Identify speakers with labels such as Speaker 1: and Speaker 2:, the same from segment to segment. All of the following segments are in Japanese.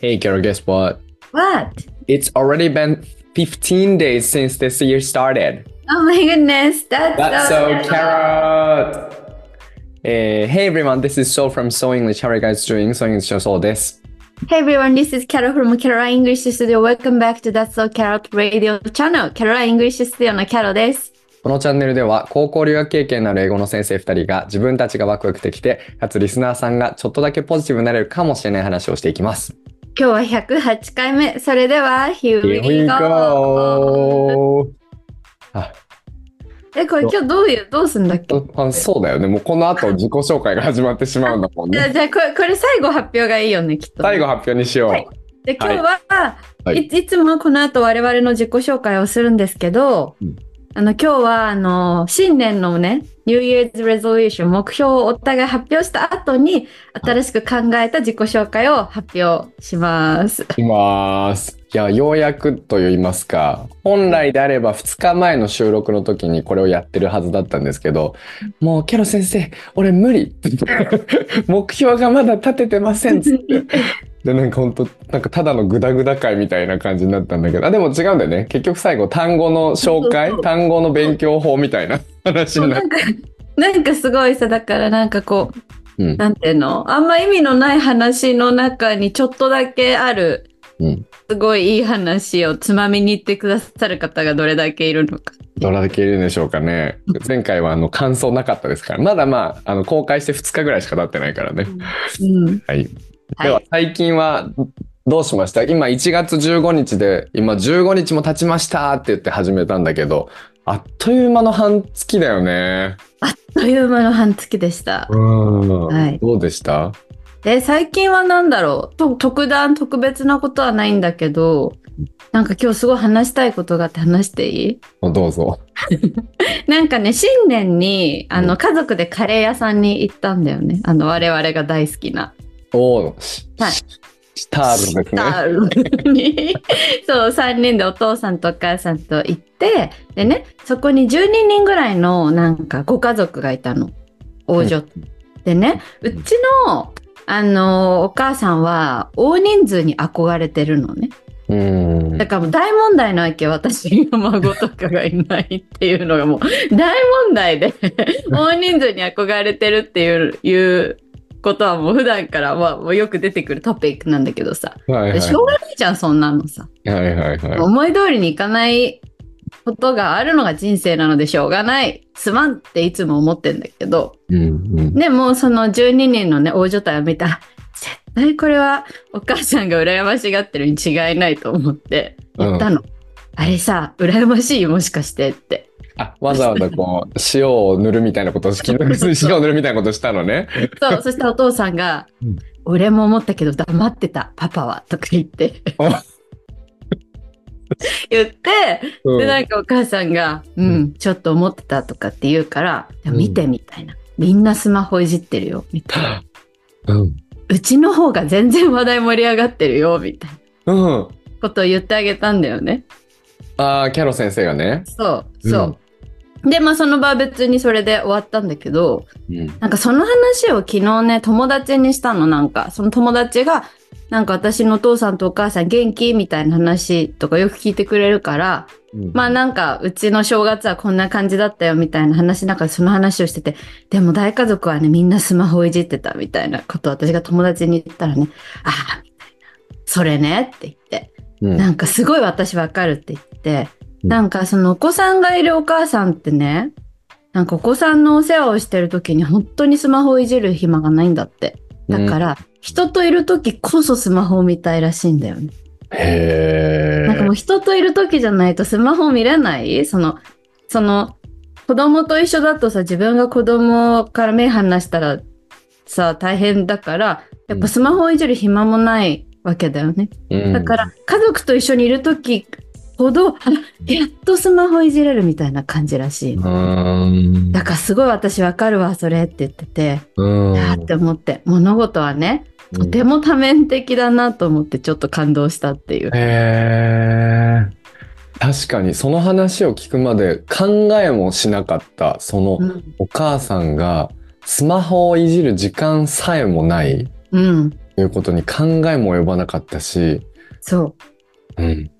Speaker 1: Hey, Carol, guess what?
Speaker 2: What?
Speaker 1: It's already been 15 days since this year started.
Speaker 2: Oh my goodness, that's,
Speaker 1: That's so carrot! Eh, hey everyone, this is Sol from So English. How are you guys doing? So English の Sol です。
Speaker 2: Hey everyone, this is Carol from Caroline English Studio. Welcome back to That's So Carrot Radio Channel. Caroline English Studio の Carol です。
Speaker 1: このチャンネルでは高校留学経験のある英語の先生2人が自分たちがワクワクできて、かつリスナーさんがちょっとだけポジティブになれるかもしれない話をしていきます。
Speaker 2: 今日は108回目。それでは、Here we go! え、これ今日どういう、どうすんだっけ？
Speaker 1: あそうだよね。もうこの後自己紹介が始まってしまうんだもんね。
Speaker 2: じゃあこれ、これ最後発表がいいよね、きっと。
Speaker 1: 最後発表にしよう。
Speaker 2: はいで、今日は、
Speaker 1: はい
Speaker 2: い、いつもこの後我々の自己紹介をするんですけど、
Speaker 1: うん
Speaker 2: あの、今日は、あの、新年のね、New Year's Resolution 目標をお互い発表した後に、新しく考えた自己紹介を発表します。
Speaker 1: います。いや、ようやくと言いますか、本来であれば2日前の収録の時にこれをやってるはずだったんですけど、もうケロ先生、俺無理 目標がまだ立ててませんっつって。で、なんか本当なんかただのグダグダ会みたいな感じになったんだけど、あ、でも違うんだよね。結局最後単語の紹介？単語の勉強法みたいな話になって。
Speaker 2: なんか、なんかすごいさ、だからなんかこう、
Speaker 1: うん
Speaker 2: なんていうの？あんま意味のない話の中にちょっとだけある、
Speaker 1: うん。
Speaker 2: すごいいい話をつまみに行ってくださる方がどれだけいるのか。
Speaker 1: どれだけいるんでしょうかね。前回はあの感想なかったですから、まだまあ、あの公開して2日ぐらいしか経ってないからね。
Speaker 2: うん。
Speaker 1: はい。
Speaker 2: はい
Speaker 1: では最近はどうしました？今1月15日で今15日も経ちましたって言って始めたんだけどあっという間の半月だよね。
Speaker 2: あっという間の半月でした。
Speaker 1: うん
Speaker 2: はい
Speaker 1: どうでした？
Speaker 2: で、最近は何だろう？と特段特別なことはないんだけど、なんか今日すごい話したいことがあって話していい？
Speaker 1: どうぞ。
Speaker 2: なんかね、新年に、あの、
Speaker 1: うん
Speaker 2: 家族でカレー屋さんに行ったんだよね。あの、我々が大好きな。
Speaker 1: お
Speaker 2: はい
Speaker 1: シタールですね。
Speaker 2: スタールに、そう、3人でお父さんとお母さんと行って、でね、そこに12人ぐらいのなんかご家族がいたの。王女。でね、うちの、あの、お母さんは大人数に憧れてるのね。
Speaker 1: うん
Speaker 2: だ。からもう大問題なわけ私が孫とかがいないっていうのがもう大問題で大人数に憧れてるっていうことはもう普段からまあもうよく出てくるトピックなんだけどさ、
Speaker 1: はいはい。
Speaker 2: しょうがないじゃんそんなのさ、
Speaker 1: はいはいはい。
Speaker 2: 思い通りにいかないことがあるのが人生なのでしょうがない。すまんっていつも思ってんだけど。
Speaker 1: うんうん。
Speaker 2: でもその12人のね大所帯を見たら絶対これはお母さんが羨ましがってるに違いないと思って言ったの。あれさ、羨ましいもしかしてって。
Speaker 1: あわざわざこう塩を塗るみたいなことをし 塩を塗るみたいなことをしたのね。
Speaker 2: そう、そしたらお父さんが、
Speaker 1: うん
Speaker 2: 俺も思ったけど黙ってた、パパは、とか言って
Speaker 1: あ。
Speaker 2: 言って、
Speaker 1: うん
Speaker 2: で、なんかお母さんが、うん、ちょっと思ってたとかって言うから、見てみたいな。みんなスマホいじってるよ、みたいな。
Speaker 1: うん。
Speaker 2: うちの方が全然話題盛り上がってるよ、みたいな
Speaker 1: うん。
Speaker 2: ことを言ってあげたんだよね。
Speaker 1: ああ、キャロ先生がね。
Speaker 2: そう、そう。で、まあその場は別にそれで終わったんだけど、
Speaker 1: うん。
Speaker 2: なんかその話を昨日ね、友達にしたの、なんか。その友達が、なんか私のお父さんとお母さん元気みたいな話とかよく聞いてくれるから、まあなんかうちの正月はこんな感じだったよみたいな話の中でその話をしてて、でも大家族はね、みんなスマホいじってたみたいなことを私が友達に言ったらね、ああ、みたいな。それねって言って、
Speaker 1: うん
Speaker 2: なんかすごい私わかるって言って、
Speaker 1: うん
Speaker 2: なんかそのお子さんがいるお母さんってね、なんかお子さんのお世話をしてる時に本当にスマホをいじる暇がないんだって。だから、人といる時こそスマホを見たいらしいんだよね。
Speaker 1: へえ。
Speaker 2: なんかもう人といる時じゃないとスマホ見れない？その、その、子供と一緒だとさ、自分が子供から目離したらさ、大変だから、やっぱスマホをいじる暇もないわけだよね。
Speaker 1: うん
Speaker 2: だから、家族と一緒にいる時ほど、あやっとスマホいじれるみたいな感じらしい。だからすごい私わかるわ、それって言ってて、
Speaker 1: うん
Speaker 2: いやーって思って、物事はね、とても多面的だなと思ってちょっと感動したっていう。
Speaker 1: へえ。確かにその話を聞くまで考えもしなかったその
Speaker 2: うん。
Speaker 1: お母さんがスマホをいじる時間さえもないっ
Speaker 2: うん。
Speaker 1: いうことに考えも及ばなかったし、
Speaker 2: そう。
Speaker 1: うん。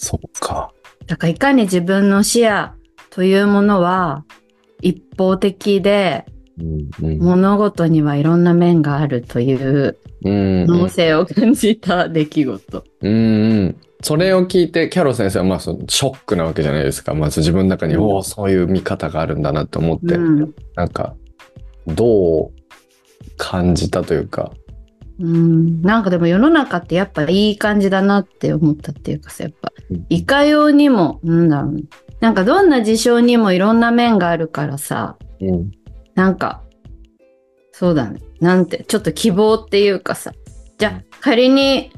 Speaker 1: そっか。
Speaker 2: だからいかに自分の視野というものは一方的で
Speaker 1: うんうん
Speaker 2: 物事にはいろんな面があるという
Speaker 1: うん
Speaker 2: 可能性を感じた出来事。
Speaker 1: うんうんそれを聞いて、キャロ先生はまあそのショックなわけじゃないですか。まず自分の中に、
Speaker 2: うん
Speaker 1: おお、そういう見方があるんだなと思って、
Speaker 2: うん
Speaker 1: なんか、どう感じたというか。
Speaker 2: うん、なんかでも世の中ってやっぱいい感じだなって思ったっていうかさやっぱ。
Speaker 1: うん。
Speaker 2: いかようにもなんだろうねなんかどんな事象にもいろんな面があるからさ
Speaker 1: うん。
Speaker 2: なんかそうだね。なんてちょっと希望っていうかさ。じゃあ仮に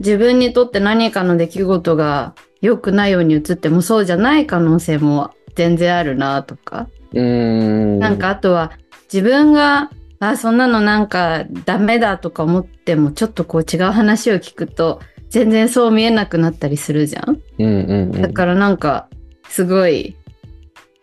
Speaker 2: 自分にとって何かの出来事が良くないように映ってもそうじゃない可能性も全然あるなとか。
Speaker 1: うん。
Speaker 2: なんかあとは自分があそんなのなんかダメだとか思ってもちょっとこう違う話を聞くと全然そう見えなくなったりするじゃん。
Speaker 1: うんうんうん。
Speaker 2: だからなんかすごい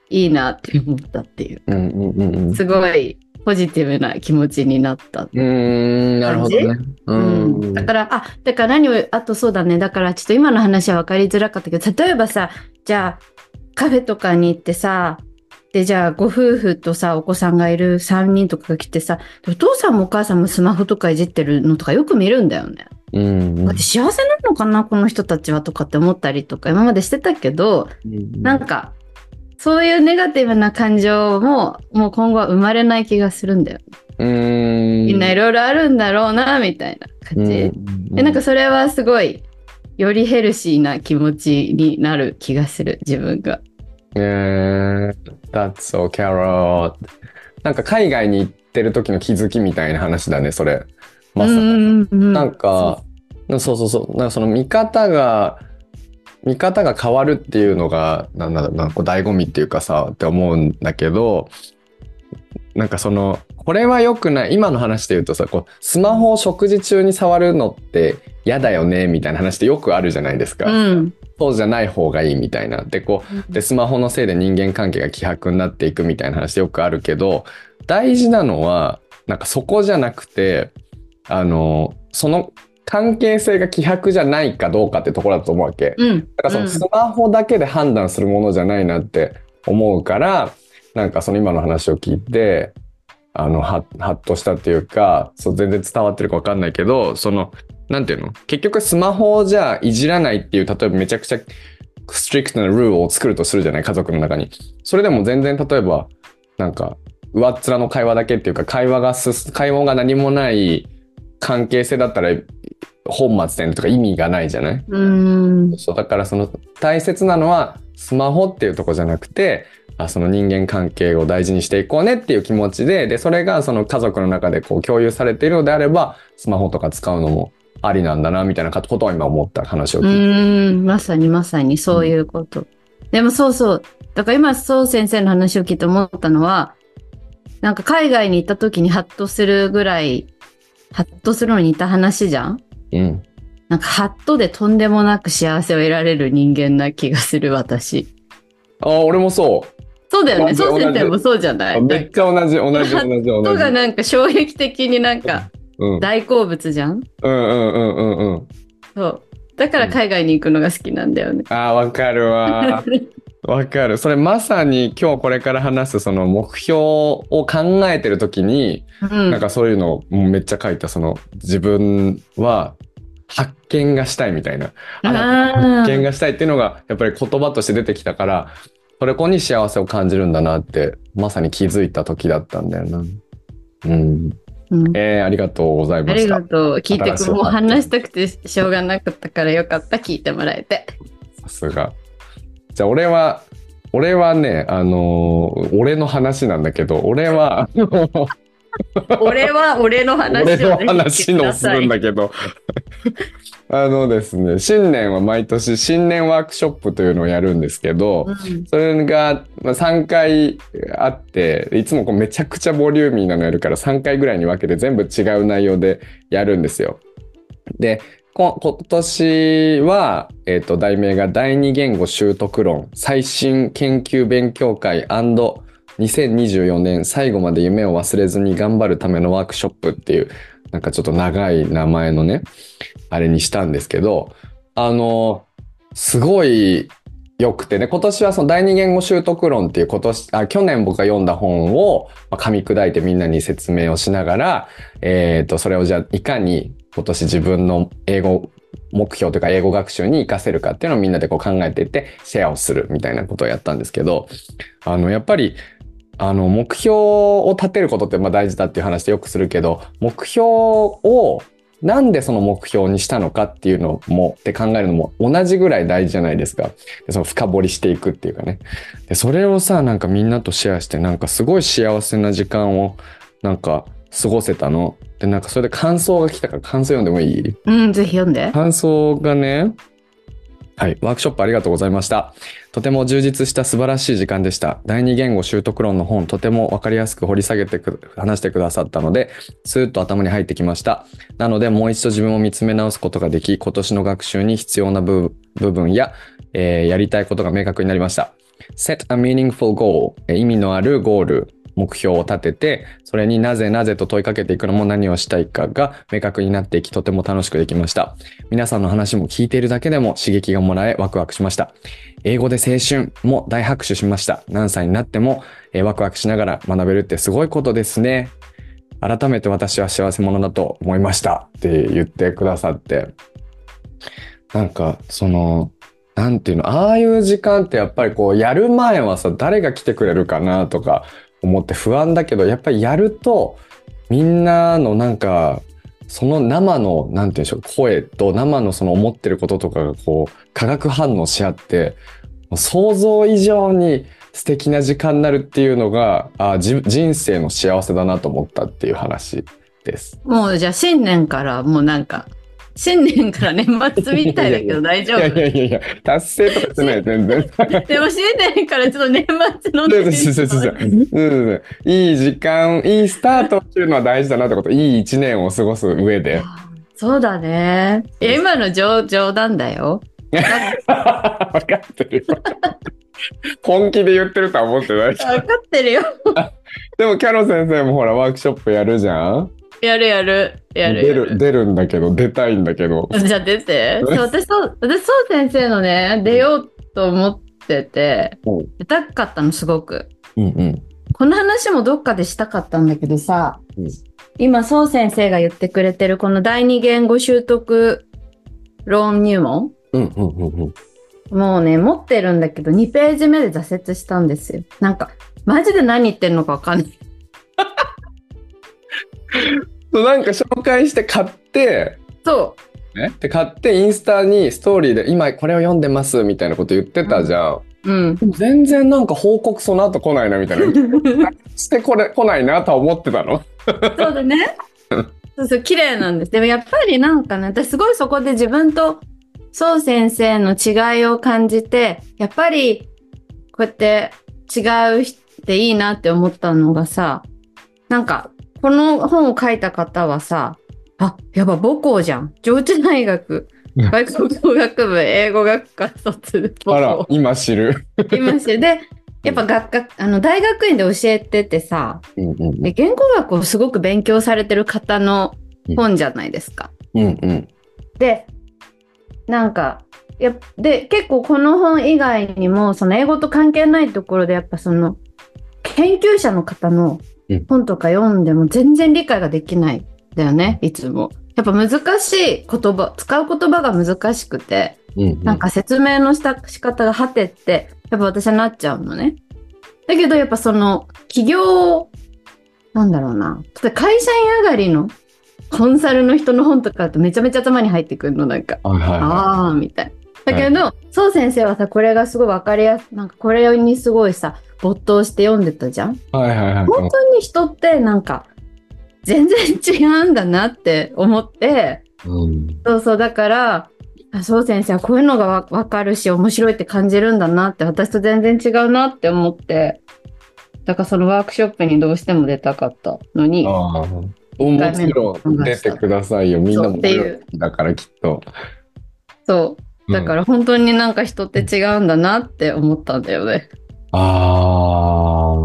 Speaker 2: いいなって思ったっていう。
Speaker 1: うんうんうんうん。
Speaker 2: すごいポジティブな気持ちになった。
Speaker 1: うーん、なるほどね。う
Speaker 2: うん、
Speaker 1: ん。
Speaker 2: だから、あ、だから何を、あとそうだね。だからちょっと今の話は分かりづらかったけど、例えばさ、じゃあカフェとかに行ってさ、で、じゃあご夫婦とさ、お子さんがいる3人とかが来てさ、お父さんもお母さんもスマホとかいじってるのとかよく見るんだよね。
Speaker 1: うん
Speaker 2: だって幸せなのかな、この人たちはとかって思ったりとか今までしてたけど、なんか、そういうネガティブな感情も、もう今後は生まれない気がするんだよ。
Speaker 1: うん。
Speaker 2: みんないろいろあるんだろうな、みたいな感じ。で、なんかそれはすごい、よりヘルシーな気持ちになる気がする、自分が。
Speaker 1: えー、That's so Carol. なんか海外に行ってる時の気づきみたいな話だね、それ。まさに。
Speaker 2: うんうん
Speaker 1: なんか、そうそうそう。なんかその見方が、見方が変わるっていうのが、なんだろうな、こう醍醐味っていうかさ、って思うんだけど、なんかその、これは良くない、今の話で言うとさ、こう、スマホを食事中に触るのって嫌だよね、みたいな話ってよくあるじゃないですか。
Speaker 2: うん
Speaker 1: そうじゃない方がいいみたいな。で、こう、で、スマホのせいで人間関係が希薄になっていくみたいな話よくあるけど、大事なのは、なんかそこじゃなくて、あの、その関係性が希薄じゃないかどうかってところだと思うわけ。
Speaker 2: うん。
Speaker 1: だからそのスマホだけで判断するものじゃないなって思うから、なんかその今の話を聞いて、あの、は、はっとしたっていうか、そう、全然伝わってるかわかんないけど、その、なんていうの？結局スマホをじゃあいじらないっていう、例えばめちゃくちゃストリクトなルールを作るとするじゃない？家族の中に。それでも全然例えば、なんか、上っ面の会話だけっていうか、会話がす、会話が何もない関係性だったら、本末転倒とか意味がないじゃない？
Speaker 2: うん。
Speaker 1: そうだからその大切なのはスマホっていうとこじゃなくてあその人間関係を大事にしていこうねっていう気持ちででそれがその家族の中でこう共有されているのであればスマホとか使うのもありなんだなみたいなことを今思った話を
Speaker 2: う
Speaker 1: 聞いて。
Speaker 2: ん。まさにまさにそういうこと。でもそうそう。だから今、そう先生の話を聞いて思ったのは、なんか海外に行った時にハッとするぐらい、ハッとするのに似た話じゃん？
Speaker 1: うん
Speaker 2: なんかハッとでとんでもなく幸せを得られる人間な気がする私。
Speaker 1: あ俺もそう
Speaker 2: そうだよね。そう先生もそうじゃない？
Speaker 1: めっちゃ同じ同じ同じ同じ。
Speaker 2: がなんか衝撃的になんか
Speaker 1: うん
Speaker 2: 大好物じゃん？
Speaker 1: うんうんうんうんうん。
Speaker 2: そう。だから海外に行くのが好きなんだよね。
Speaker 1: あーわかるわ。わかる。それまさに今日これから話すその目標を考えてる時に、
Speaker 2: うん。
Speaker 1: なんかそういうのをもうめっちゃ書いたその自分は発見がしたいみたいな。あなた
Speaker 2: あ
Speaker 1: 発見がしたいっていうのがやっぱり言葉として出てきたから、それこに幸せを感じるんだなってまさに気づいた時だったんだよな。うん。
Speaker 2: うん
Speaker 1: えー、ありがとうござい
Speaker 2: あ
Speaker 1: ました。
Speaker 2: りがとう。聞いてくもう話したくてしょうがなかったからよかった。聞いてもらえて。
Speaker 1: さすが。じゃあ俺は、俺はね、あのー俺の話なんだけど、俺は、
Speaker 2: 俺は俺の話を
Speaker 1: 俺の話のするん
Speaker 2: だ
Speaker 1: けど、あのですね、新年は毎年新年ワークショップというのをやるんですけど、
Speaker 2: うん。
Speaker 1: それがまあ3回あって、いつもこうめちゃくちゃボリューミーなのやるから3回ぐらいに分けて全部違う内容でやるんですよ。で、こ今年は、えっ、と、題名が第二言語習得論最新研究勉強会 &2024 年最後まで夢を忘れずに頑張るためのワークショップっていうなんかちょっと長い名前のね、あれにしたんですけど、あの、すごい良くてね、今年はその第二言語習得論っていう今年、あ去年僕が読んだ本を噛み砕いてみんなに説明をしながら、えっ、と、それをじゃあいかに今年自分の英語目標というか英語学習に活かせるかっていうのをみんなでこう考えていってシェアをするみたいなことをやったんですけど、あの、やっぱり、あの、目標を立てることってまあ大事だっていう話でよくするけど、目標をなんでその目標にしたのかっていうのもって考えるのも同じぐらい大事じゃないですか。でその深掘りしていくっていうかね。で、それをさ、なんかみんなとシェアして、なんかすごい幸せな時間をなんか過ごせたの？で、なんかそれで感想が来たから感想読んでもいい？
Speaker 2: うん、ぜひ読んで。
Speaker 1: 感想がね、はい、ワークショップありがとうございました。とても充実した素晴らしい時間でした。第二言語習得論の本、とてもわかりやすく掘り下げてく、話してくださったので、スーッと頭に入ってきました。なので、もう一度自分を見つめ直すことができ、今年の学習に必要な部分や、えーやりたいことが明確になりました。set a meaningful goal 意味のあるゴール目標を立ててそれになぜなぜと問いかけていくのも何をしたいかが明確になっていきとても楽しくできました。皆さんの話も聞いているだけでも刺激がもらえワクワクしました。英語で青春も大拍手しました。何歳になっても、えワクワクしながら学べるってすごいことですね。改めて私は幸せ者だと思いました。って言ってくださって。なんかそのなんていうの、ああいう時間ってやっぱりこう、やる前はさ、誰が来てくれるかなとか思って不安だけど、やっぱりやると、みんなのなんか、その生の、なんていうんでしょう、声と生のその思ってることとかがこう、化学反応し合って、想像以上に素敵な時間になるっていうのが、あじ人生の幸せだなと思ったっていう話です。
Speaker 2: もうじゃあ新年からもうなんか、新年から年末みたいだけど大丈
Speaker 1: いやい
Speaker 2: 夫
Speaker 1: やいやいや、達成とかしてない、全然。
Speaker 2: でも新年からちょっと年末の
Speaker 1: そうそうそうそううんいい時間、いいスタートっていうのは大事だなってこと。いい一年を過ごす上で。
Speaker 2: そうだね。いや今の冗冗談だよ。
Speaker 1: 分かってるよ。本気で言ってるとは思ってない。
Speaker 2: 分かってるよ。
Speaker 1: でもキャロ先生もほらワークショップやるじゃん
Speaker 2: やるやる。やる
Speaker 1: 出
Speaker 2: やる。
Speaker 1: る出るんだけど出たいんだけど。
Speaker 2: じゃあ出て。そう私そう、私そう先生のね、出ようと思ってて
Speaker 1: うん、
Speaker 2: 出たかったのすごく。
Speaker 1: うんうん。
Speaker 2: この話もどっかでしたかったんだけどさ、
Speaker 1: うん
Speaker 2: 今、そう先生が言ってくれてるこの第二言語習得論入門
Speaker 1: うんうんうんうん。
Speaker 2: もうね、持ってるんだけど、2ページ目で挫折したんですよ。なんか、マジで何言ってんのかわかんない。
Speaker 1: そうなんか紹介して買って、
Speaker 2: そ
Speaker 1: ね、で買ってインスタにストーリーで今これを読んでますみたいなこと言ってたじゃん。
Speaker 2: う。うん。
Speaker 1: でも全然なんか報告その後来ないなみたいな。してこれ来ないなとは思ってたの？
Speaker 2: そうだね。そうそう、綺麗なんです。でもやっぱりなんかね、私すごいそこで自分とそう先生の違いを感じて、やっぱりこうやって違うっていいなって思ったのがさ、なんかこの本を書いた方はさ、あ、やっぱ母校じゃん。上智大学、
Speaker 1: うん
Speaker 2: 外国語学部、英語学科卒、
Speaker 1: あら。今知る。
Speaker 2: いまして。で、やっぱ学科、あの、大学院で教えててさ、
Speaker 1: うんうん
Speaker 2: で言語学をすごく勉強されてる方の本じゃないですか。
Speaker 1: うんうん
Speaker 2: で、なんか、やっで、結構この本以外にも、その英語と関係ないところで、やっぱその、研究者の方の
Speaker 1: うん
Speaker 2: 本とか読んでも全然理解ができないんだよね、いつも。やっぱ難しい言葉、使う言葉が難しくて、
Speaker 1: うんうん。
Speaker 2: なんか説明のした仕方が果てって、やっぱ私はなっちゃうのね。だけどやっぱその企業、なんだろうな。会社員上がりのコンサルの人の本とかだとめちゃめちゃ頭に入ってくるの、なんか。
Speaker 1: はいはいは
Speaker 2: ああ、みたいな。だけど、そう先生はさ、これがすごいわかりやすなんかこれにすごいさ、没頭して読んでたじゃん？
Speaker 1: い。はいはいはい。
Speaker 2: 本当に人ってなんか、全然違うんだなって思って、
Speaker 1: うん
Speaker 2: そうそう、だから、あそう先生はこういうのがわわかるし、面白いって感じるんだなって、私と全然違うなって思って、だからそのワークショップにどうしても出たかったのに、
Speaker 1: もちろん出てくださいよ。みんなもだからきっと。
Speaker 2: そう、だから本当になんか人って違うんだなって思ったんだよね。
Speaker 1: あ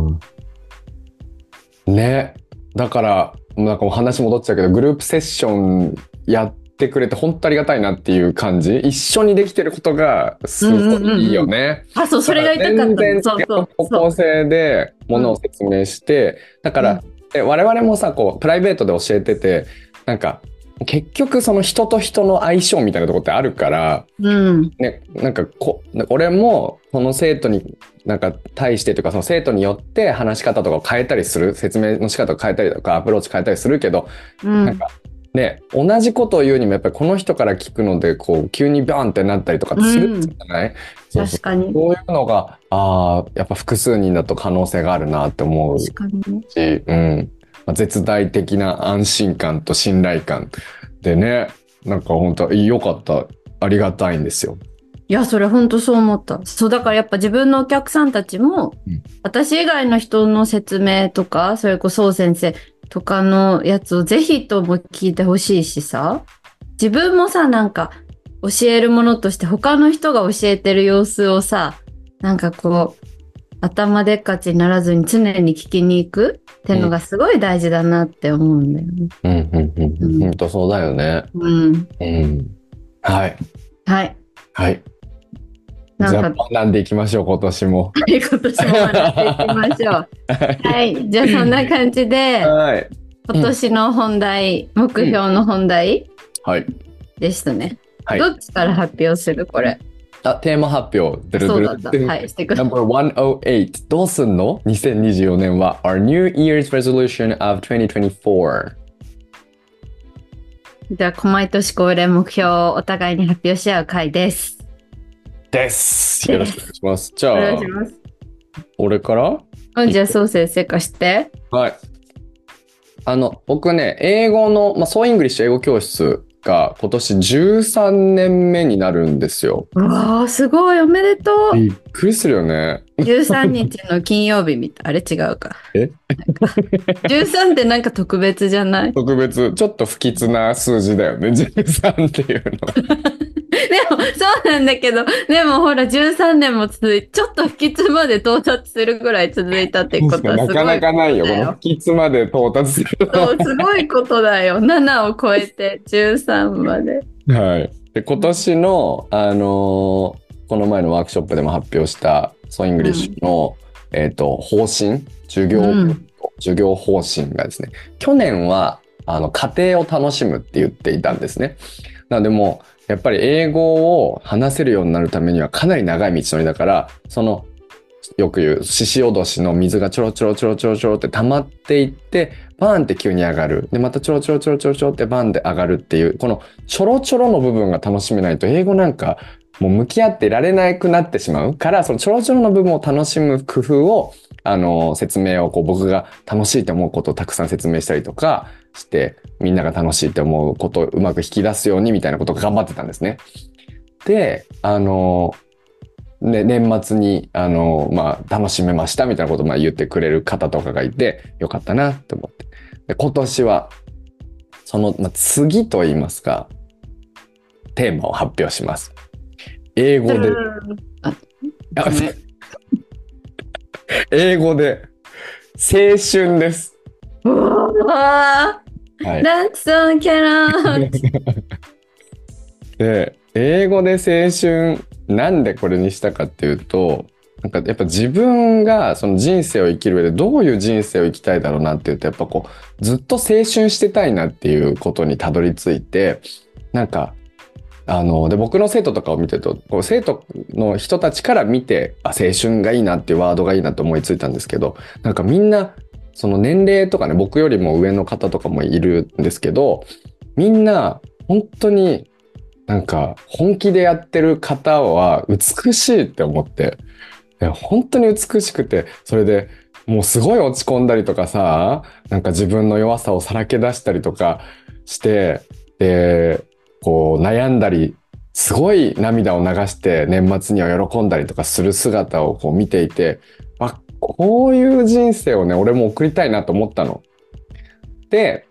Speaker 1: あ。ね。だから、なんかもう話戻っちゃうけど、グループセッションやってくれて本当ありがたいなっていう感じ？一緒にできてることがすごいいいよね。
Speaker 2: あ、そう、それが言いたかった
Speaker 1: 全然方向。性でものを説明して、だから、で我々もさ、こう、プライベートで教えてて、なんか、結局その人と人の相性みたいなところってあるから、
Speaker 2: うん。
Speaker 1: ね、なんかこ、俺も、その生徒に、なんか、対してというか、その生徒によって話し方とかを変えたりする、説明の仕方を変えたりとか、アプローチ変えたりするけど、
Speaker 2: うん。
Speaker 1: なんか、ね、同じことを言うにも、やっぱりこの人から聞くので、こう、急にバーンってなったりとかするじゃない、そうそう
Speaker 2: 確かに。
Speaker 1: そういうのが、ああ、やっぱ複数人だと可能性があるなって思うし。うん。まあ絶大的な安心感と信頼感でね、なんか本当良かった。ありがたいんですよ。
Speaker 2: いや、それ本当そう思った。そう、だからやっぱ自分のお客さんたちも、
Speaker 1: うん
Speaker 2: 私以外の人の説明とか、それこそ先生とかのやつをぜひとも聞いてほしいしさ、自分もさ、なんか教えるものとして他の人が教えてる様子をさ、なんかこう、頭でっかちにならずに常に聞きに行くってのがすごい大事だなって思うんだよね。
Speaker 1: うん、うん、うん。
Speaker 2: うん
Speaker 1: 本当そうだよね。
Speaker 2: うん。
Speaker 1: うん。はい。
Speaker 2: はい。
Speaker 1: はい。
Speaker 2: なんか、
Speaker 1: じゃあ、学んでいきましょう、今年も。
Speaker 2: 今年も学んでいきましょう。はい。じゃあそんな感じで、
Speaker 1: はい。
Speaker 2: 今年の本題、目標の本題
Speaker 1: はい。
Speaker 2: でしたね。
Speaker 1: はい
Speaker 2: どっちから発表するこれ？
Speaker 1: あ、テーマ発表。ドゥル
Speaker 2: った。はい、してください。
Speaker 1: Number108 どうすんの ?2024 年は Our New Year's Resolution of 2024
Speaker 2: じゃあ、毎年恒例目標をお互いに発表し合う回です。
Speaker 1: です。よろしくお願いします。じ
Speaker 2: お
Speaker 1: ゃあ
Speaker 2: 願いします。
Speaker 1: 俺から
Speaker 2: うんじゃあ、そう先生貸して。
Speaker 1: はい。あの、僕ね、英語の、まあ、ソーイングリッシュ英語教室が今年13年目になるんですよ。
Speaker 2: うわー、すごい、おめでとう。
Speaker 1: びっくりするよね。
Speaker 2: 13日の金曜日みたい。あれ違うか。
Speaker 1: え
Speaker 2: ?13 ってなんか特別じゃない？
Speaker 1: 特別、ちょっと不吉な数字だよね。13っていうの。
Speaker 2: でも、そうなんだけど、でもほら、13年も続いて、ちょっと不吉まで到達するぐらい続いたってことはすごい。
Speaker 1: なかなかないよ。この不吉まで到達する
Speaker 2: そう、すごいことだよ。7を超えて13まで。
Speaker 1: はい。で、今年の、あのーこの前のワークショップでも発表した、ソーイングリッシュの、えっ、と、方針、授業、
Speaker 2: うん。
Speaker 1: 授業方針がですね、去年は、あの、過程を楽しむって言っていたんですね。なのでもう、やっぱり英語を話せるようになるためにはかなり長い道のりだから、その、よく言う、獅子おどしの水がちょろちょろちょろちょろちょろって溜まっていって、バーンって急に上がる。で、またちょろちょろちょろちょろちょろってバーンって上がるっていう、このちょろちょろの部分が楽しめないと、英語なんかもう向き合ってられなくなってしまうから、そのちょろちょろの部分を楽しむ工夫を、あの、説明をこう僕が楽しいと思うことをたくさん説明したりとかして、みんなが楽しいと思うことをうまく引き出すようにみたいなことを頑張ってたんですね。で、あの、ね、年末に、あの、まあ、楽しめましたみたいなことをまあ言ってくれる方とかがいて、よかったなって思って。で今年は、その、まあ、次と言いますか、テーマを発表します。英語で、英語で、青春です。はい! で、英語で青春、なんでこれにしたかっていうと、なんかやっぱ自分がその人生を生きる上でどういう人生を生きたいだろうなっていうと、やっぱこう、ずっと青春してたいなっていうことにたどり着いて、なんか、あの、で、僕の生徒とかを見てると、こう生徒の人たちから見て、あ、青春がいいなっていうワードがいいなと思いついたんですけど、なんかみんな、その年齢とかね、僕よりも上の方とかもいるんですけど、みんな、本当になんか本気でやってる方は美しいって思って、いや本当に美しくて、それでもうすごい落ち込んだりとかさ、なんか自分の弱さをさらけ出したりとかして、で、こう悩んだり、すごい涙を流して年末には喜んだりとかする姿をこう見ていて、あ、こういう人生をね、俺も送りたいなと思ったの。で、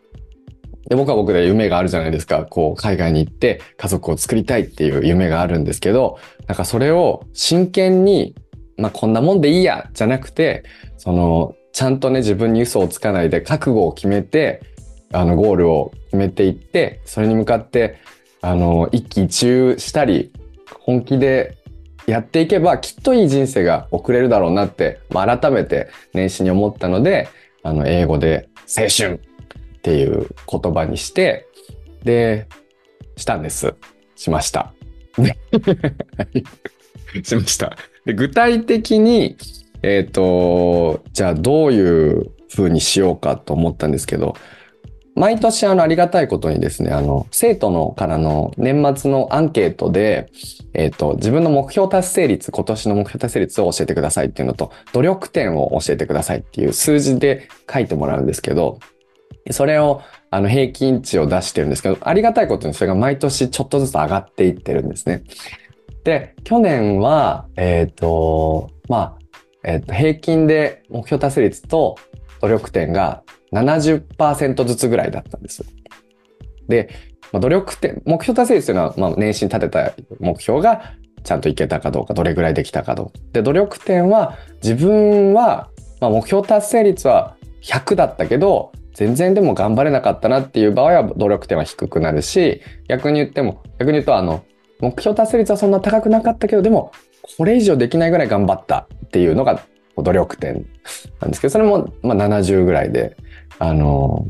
Speaker 1: で僕は僕で夢があるじゃないですか。こう、海外に行って家族を作りたいっていう夢があるんですけど、なんかそれを真剣に、まあこんなもんでいいや、じゃなくて、その、ちゃんとね、自分に嘘をつかないで覚悟を決めて、あの、ゴールを決めていって、それに向かって、あの、一喜一憂したり、本気でやっていけばきっといい人生が送れるだろうなって、まあ、改めて年始に思ったので、あの、英語で青春っていう言葉にして、で、したんです。しました。しました。で具体的に、えっ、ー、と、じゃあどういう風にしようかと思ったんですけど、毎年あのありがたいことにですね、あの、生徒のからの年末のアンケートで、えっ、ー、と、自分の目標達成率、今年の目標達成率を教えてくださいっていうのと、努力点を教えてくださいっていう数字で書いてもらうんですけど、それをあの平均値を出してるんですけど、ありがたいことにそれが毎年ちょっとずつ上がっていってるんですね。で、去年は、えっ、ー、と、まあ、えっ、ー、と、平均で目標達成率と努力点が70%ずつぐらいだったんです。で、まあ、努力点、目標達成率というのは、まあ、年始に立てた目標がちゃんといけたかどうか、どれぐらいできたかどうか。で、努力点は、自分は、まあ、目標達成率は100だったけど、全然でも頑張れなかったなっていう場合は努力点は低くなるし、逆に言っても、逆に言うと、あの、目標達成率はそんな高くなかったけど、でも、これ以上できないぐらい頑張ったっていうのが努力点なんですけど、それも、まあ、70ぐらいで、あの、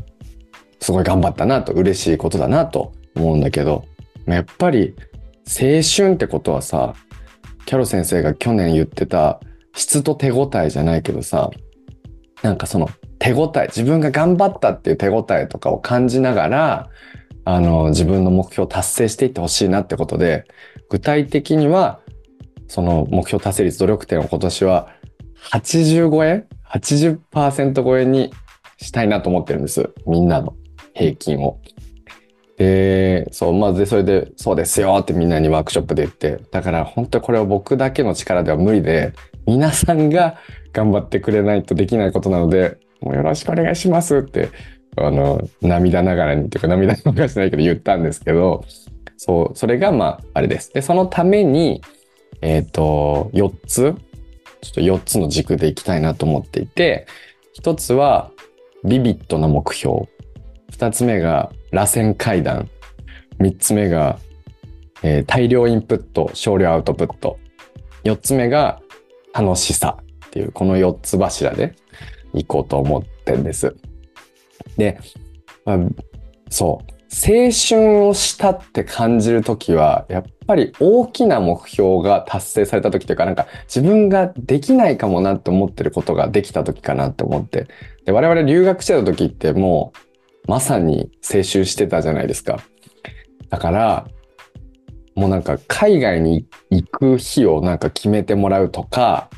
Speaker 1: すごい頑張ったなと、嬉しいことだなと思うんだけど、やっぱり、青春ってことはさ、キャロ先生が去年言ってた質と手応えじゃないけどさ、なんかその手応え、自分が頑張ったっていう手応えとかを感じながら、あの、自分の目標を達成していってほしいなってことで、具体的には、その目標達成率努力点を今年は80超え ?80% 超えにしたいなと思ってるんです。みんなの平均を。で、そう、まず、それで、そうですよってみんなにワークショップで言って、だから本当これは僕だけの力では無理で、皆さんが頑張ってくれないとできないことなので、もうよろしくお願いしますって、あの、涙ながらにっていうか涙流してないけど言ったんですけど、そう、それがまあ、あれです。で、そのために、えっ、ー、と、4つ、ちょっと4つの軸でいきたいなと思っていて、1つは、ビビッドな目標。2つ目が、螺旋階段。3つ目が、えー、大量インプット、少量アウトプット。4つ目が、楽しさっていう、この4つ柱で行こうと思ってんです。で、まあ、そう。青春をしたって感じるときは、やっぱり大きな目標が達成されたときというか、なんか自分ができないかもなって思ってることができたときかなって思って。で、我々留学してたときってもう、まさに青春してたじゃないですか。だから、もうなんか海外に行く日をなんか決めてもらうとか、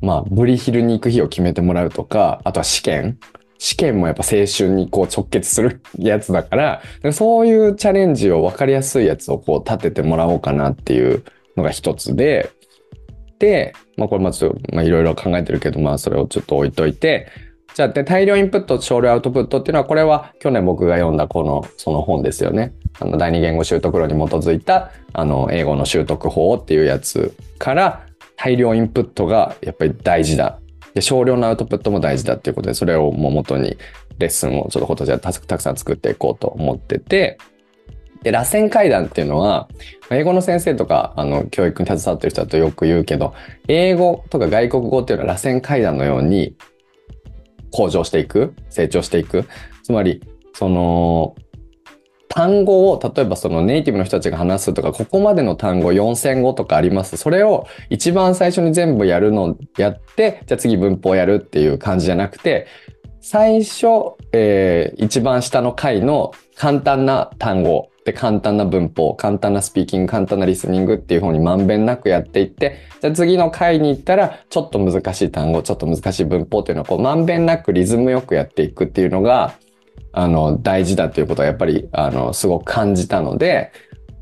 Speaker 1: まあ、ブリヒルに行く日を決めてもらうとか、あとは試験。試験もやっぱ青春にこう直結するやつだから、そういうチャレンジを分かりやすいやつをこう立ててもらおうかなっていうのが一つで、で、まあこれまずまあいろいろ考えてるけど、まあそれをちょっと置いといて、じゃあで大量インプット、少量アウトプットっていうのは、これは去年僕が読んだこの、その本ですよね。あの、第二言語習得論に基づいた、あの、英語の習得法っていうやつから、大量インプットがやっぱり大事だ。で、少量のアウトプットも大事だっていうことで、それをもう元にレッスンをちょっと今年はたくさん作っていこうと思ってて、で、螺旋階段っていうのは、英語の先生とか、あの、教育に携わってる人だとよく言うけど、英語とか外国語っていうのは螺旋階段のように向上していく、成長していく。つまり、その、単語を、例えばそのネイティブの人たちが話すとか、ここまでの単語4000語とかあります。それを一番最初に全部やるのを、やって、じゃあ次文法やるっていう感じじゃなくて、最初、えー、一番下の回の簡単な単語で簡単な文法、簡単なスピーキング、簡単なリスニングっていう方にまんべんなくやっていって、じゃあ次の回に行ったら、ちょっと難しい単語、ちょっと難しい文法っていうのをこうまんべんなくリズムよくやっていくっていうのが、あの、大事だということはやっぱり、あの、すごく感じたので、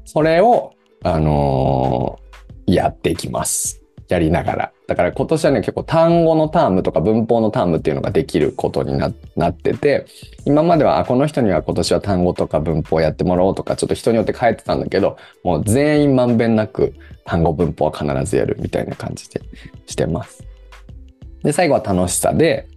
Speaker 1: それを、あのー、やっていきます。やりながら。だから今年はね、結構単語のタームとか文法のタームっていうのができることになってて、今までは、あ、この人には今年は単語とか文法やってもらおうとか、ちょっと人によって変えてたんだけど、もう全員まんべんなく単語文法は必ずやるみたいな感じでしてます。で、最後は楽しさで、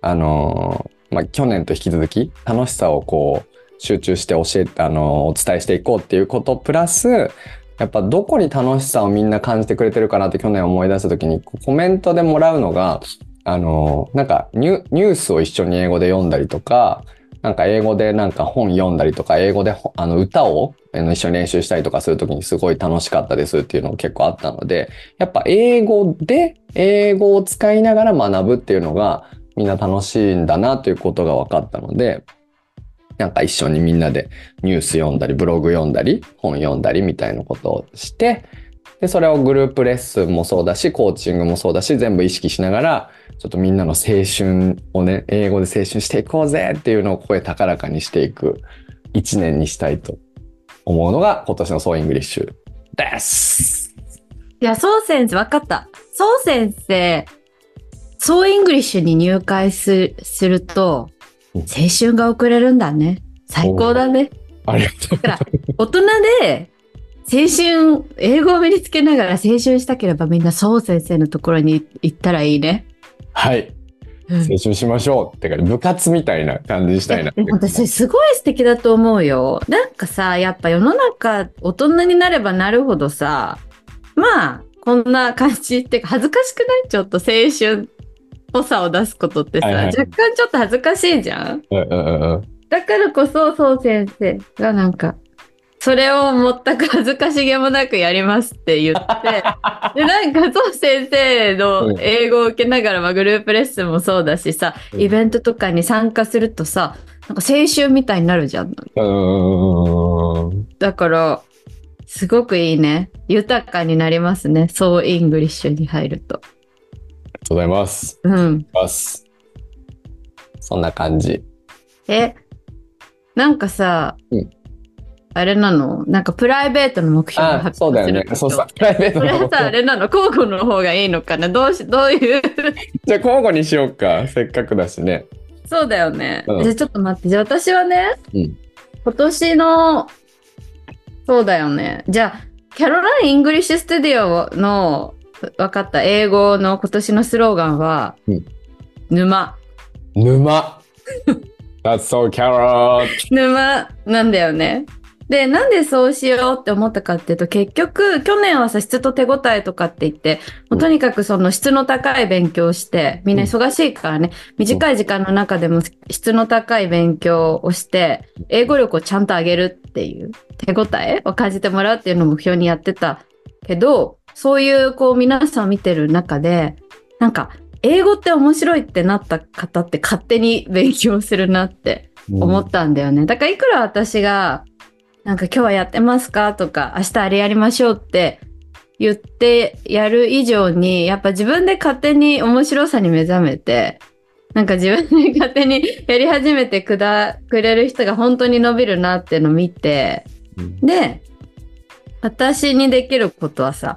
Speaker 1: あのーまあ、去年と引き続き楽しさをこう集中して教えあのお伝えしていこうっていうことプラスやっぱどこに楽しさをみんな感じてくれてるかなって去年思い出した時にコメントでもらうのがあのなんかニュースを一緒に英語で読んだりとかなんか英語でなんか本読んだりとか英語であの歌を一緒に練習したりとかする時にすごい楽しかったですっていうのが結構あったのでやっぱ英語で英語を使いながら学ぶっていうのがみんな楽しいんだなということが分かったので、なんか一緒にみんなでニュース読んだり、ブログ読んだり、本読んだりみたいなことをして、で、それをグループレッスンもそうだし、コーチングもそうだし、全部意識しながら、ちょっとみんなの青春をね、英語で青春していこうぜっていうのを声高らかにしていく一年にしたいと思うのが今年のソーイングリッシュです。
Speaker 2: いや、そう先生、わかった。そう先生、そうイングリッシュに入会すすると、青春が送れるんだね。最高だね。
Speaker 1: ありがとう。
Speaker 2: だから、大人で、青春、英語を身につけながら青春したければみんなそう先生のところに行ったらいいね。
Speaker 1: はい。青春しましょうってか、部活みたいな感じしたいな
Speaker 2: 私すごい素敵だと思うよ。なんかさ、やっぱ世の中大人になればなるほどさ、まあ、こんな感じっていうか恥ずかしくないちょっと青春っぽさを出すことってさ、
Speaker 1: はいはい
Speaker 2: 若干ちょっと恥ずかしいじゃん？
Speaker 1: うんうんうんうん。
Speaker 2: だからこそ、そう先生がなんか、それを全く恥ずかしげもなくやりますって言って、で、なんか、そう先生の英語を受けながら、まあ、グループレッスンもそうだしさ、
Speaker 1: うん
Speaker 2: イベントとかに参加するとさ、なんか青春みたいになるじゃん。
Speaker 1: ん。
Speaker 2: だから、すごくいいね。豊かになりますね。そうイングリッシュに入ると。
Speaker 1: とうございます。
Speaker 2: うん。
Speaker 1: そんな感じ。
Speaker 2: え、なんかさ、
Speaker 1: うん
Speaker 2: あれなの？なんかプライベートの目標を
Speaker 1: あ、
Speaker 2: 発
Speaker 1: そうだよね。そうさ、プライベートの
Speaker 2: これはさ、あれなの？交互の方がいいのかな？どうし、どういう？
Speaker 1: じゃあ交互にしようか。せっかくだしね。
Speaker 2: そうだよね。
Speaker 1: うん
Speaker 2: じゃあちょっと待って。じゃあ私はね、
Speaker 1: うん
Speaker 2: 今年の、そうだよね。じゃあ、キャロライン・イングリッシュ・スタディオの、分かった英語の今年のスローガンは、
Speaker 1: うん
Speaker 2: 沼。
Speaker 1: 沼。That's so Caro.
Speaker 2: 沼なんだよね。で、なんでそうしようって思ったかっていうと、結局、去年はさ、質と手応えとかって言って、もうとにかくその質の高い勉強をして、みんな忙しいからね、短い時間の中でも質の高い勉強をして、英語力をちゃんと上げるっていう手応えを感じてもらうっていうのを目標にやってたけど、そういうこう皆さんを見てる中で、なんか、英語って面白いってなった方って勝手に勉強するなって思ったんだよね。だからいくら私が、なんか今日はやってますかとか、明日あれやりましょうって言ってやる以上に、やっぱ自分で勝手に面白さに目覚めて、なんか自分で勝手に やり始めてくだ、くれる人が本当に伸びるなっていうのを見て、
Speaker 1: うん
Speaker 2: で、私にできることはさ、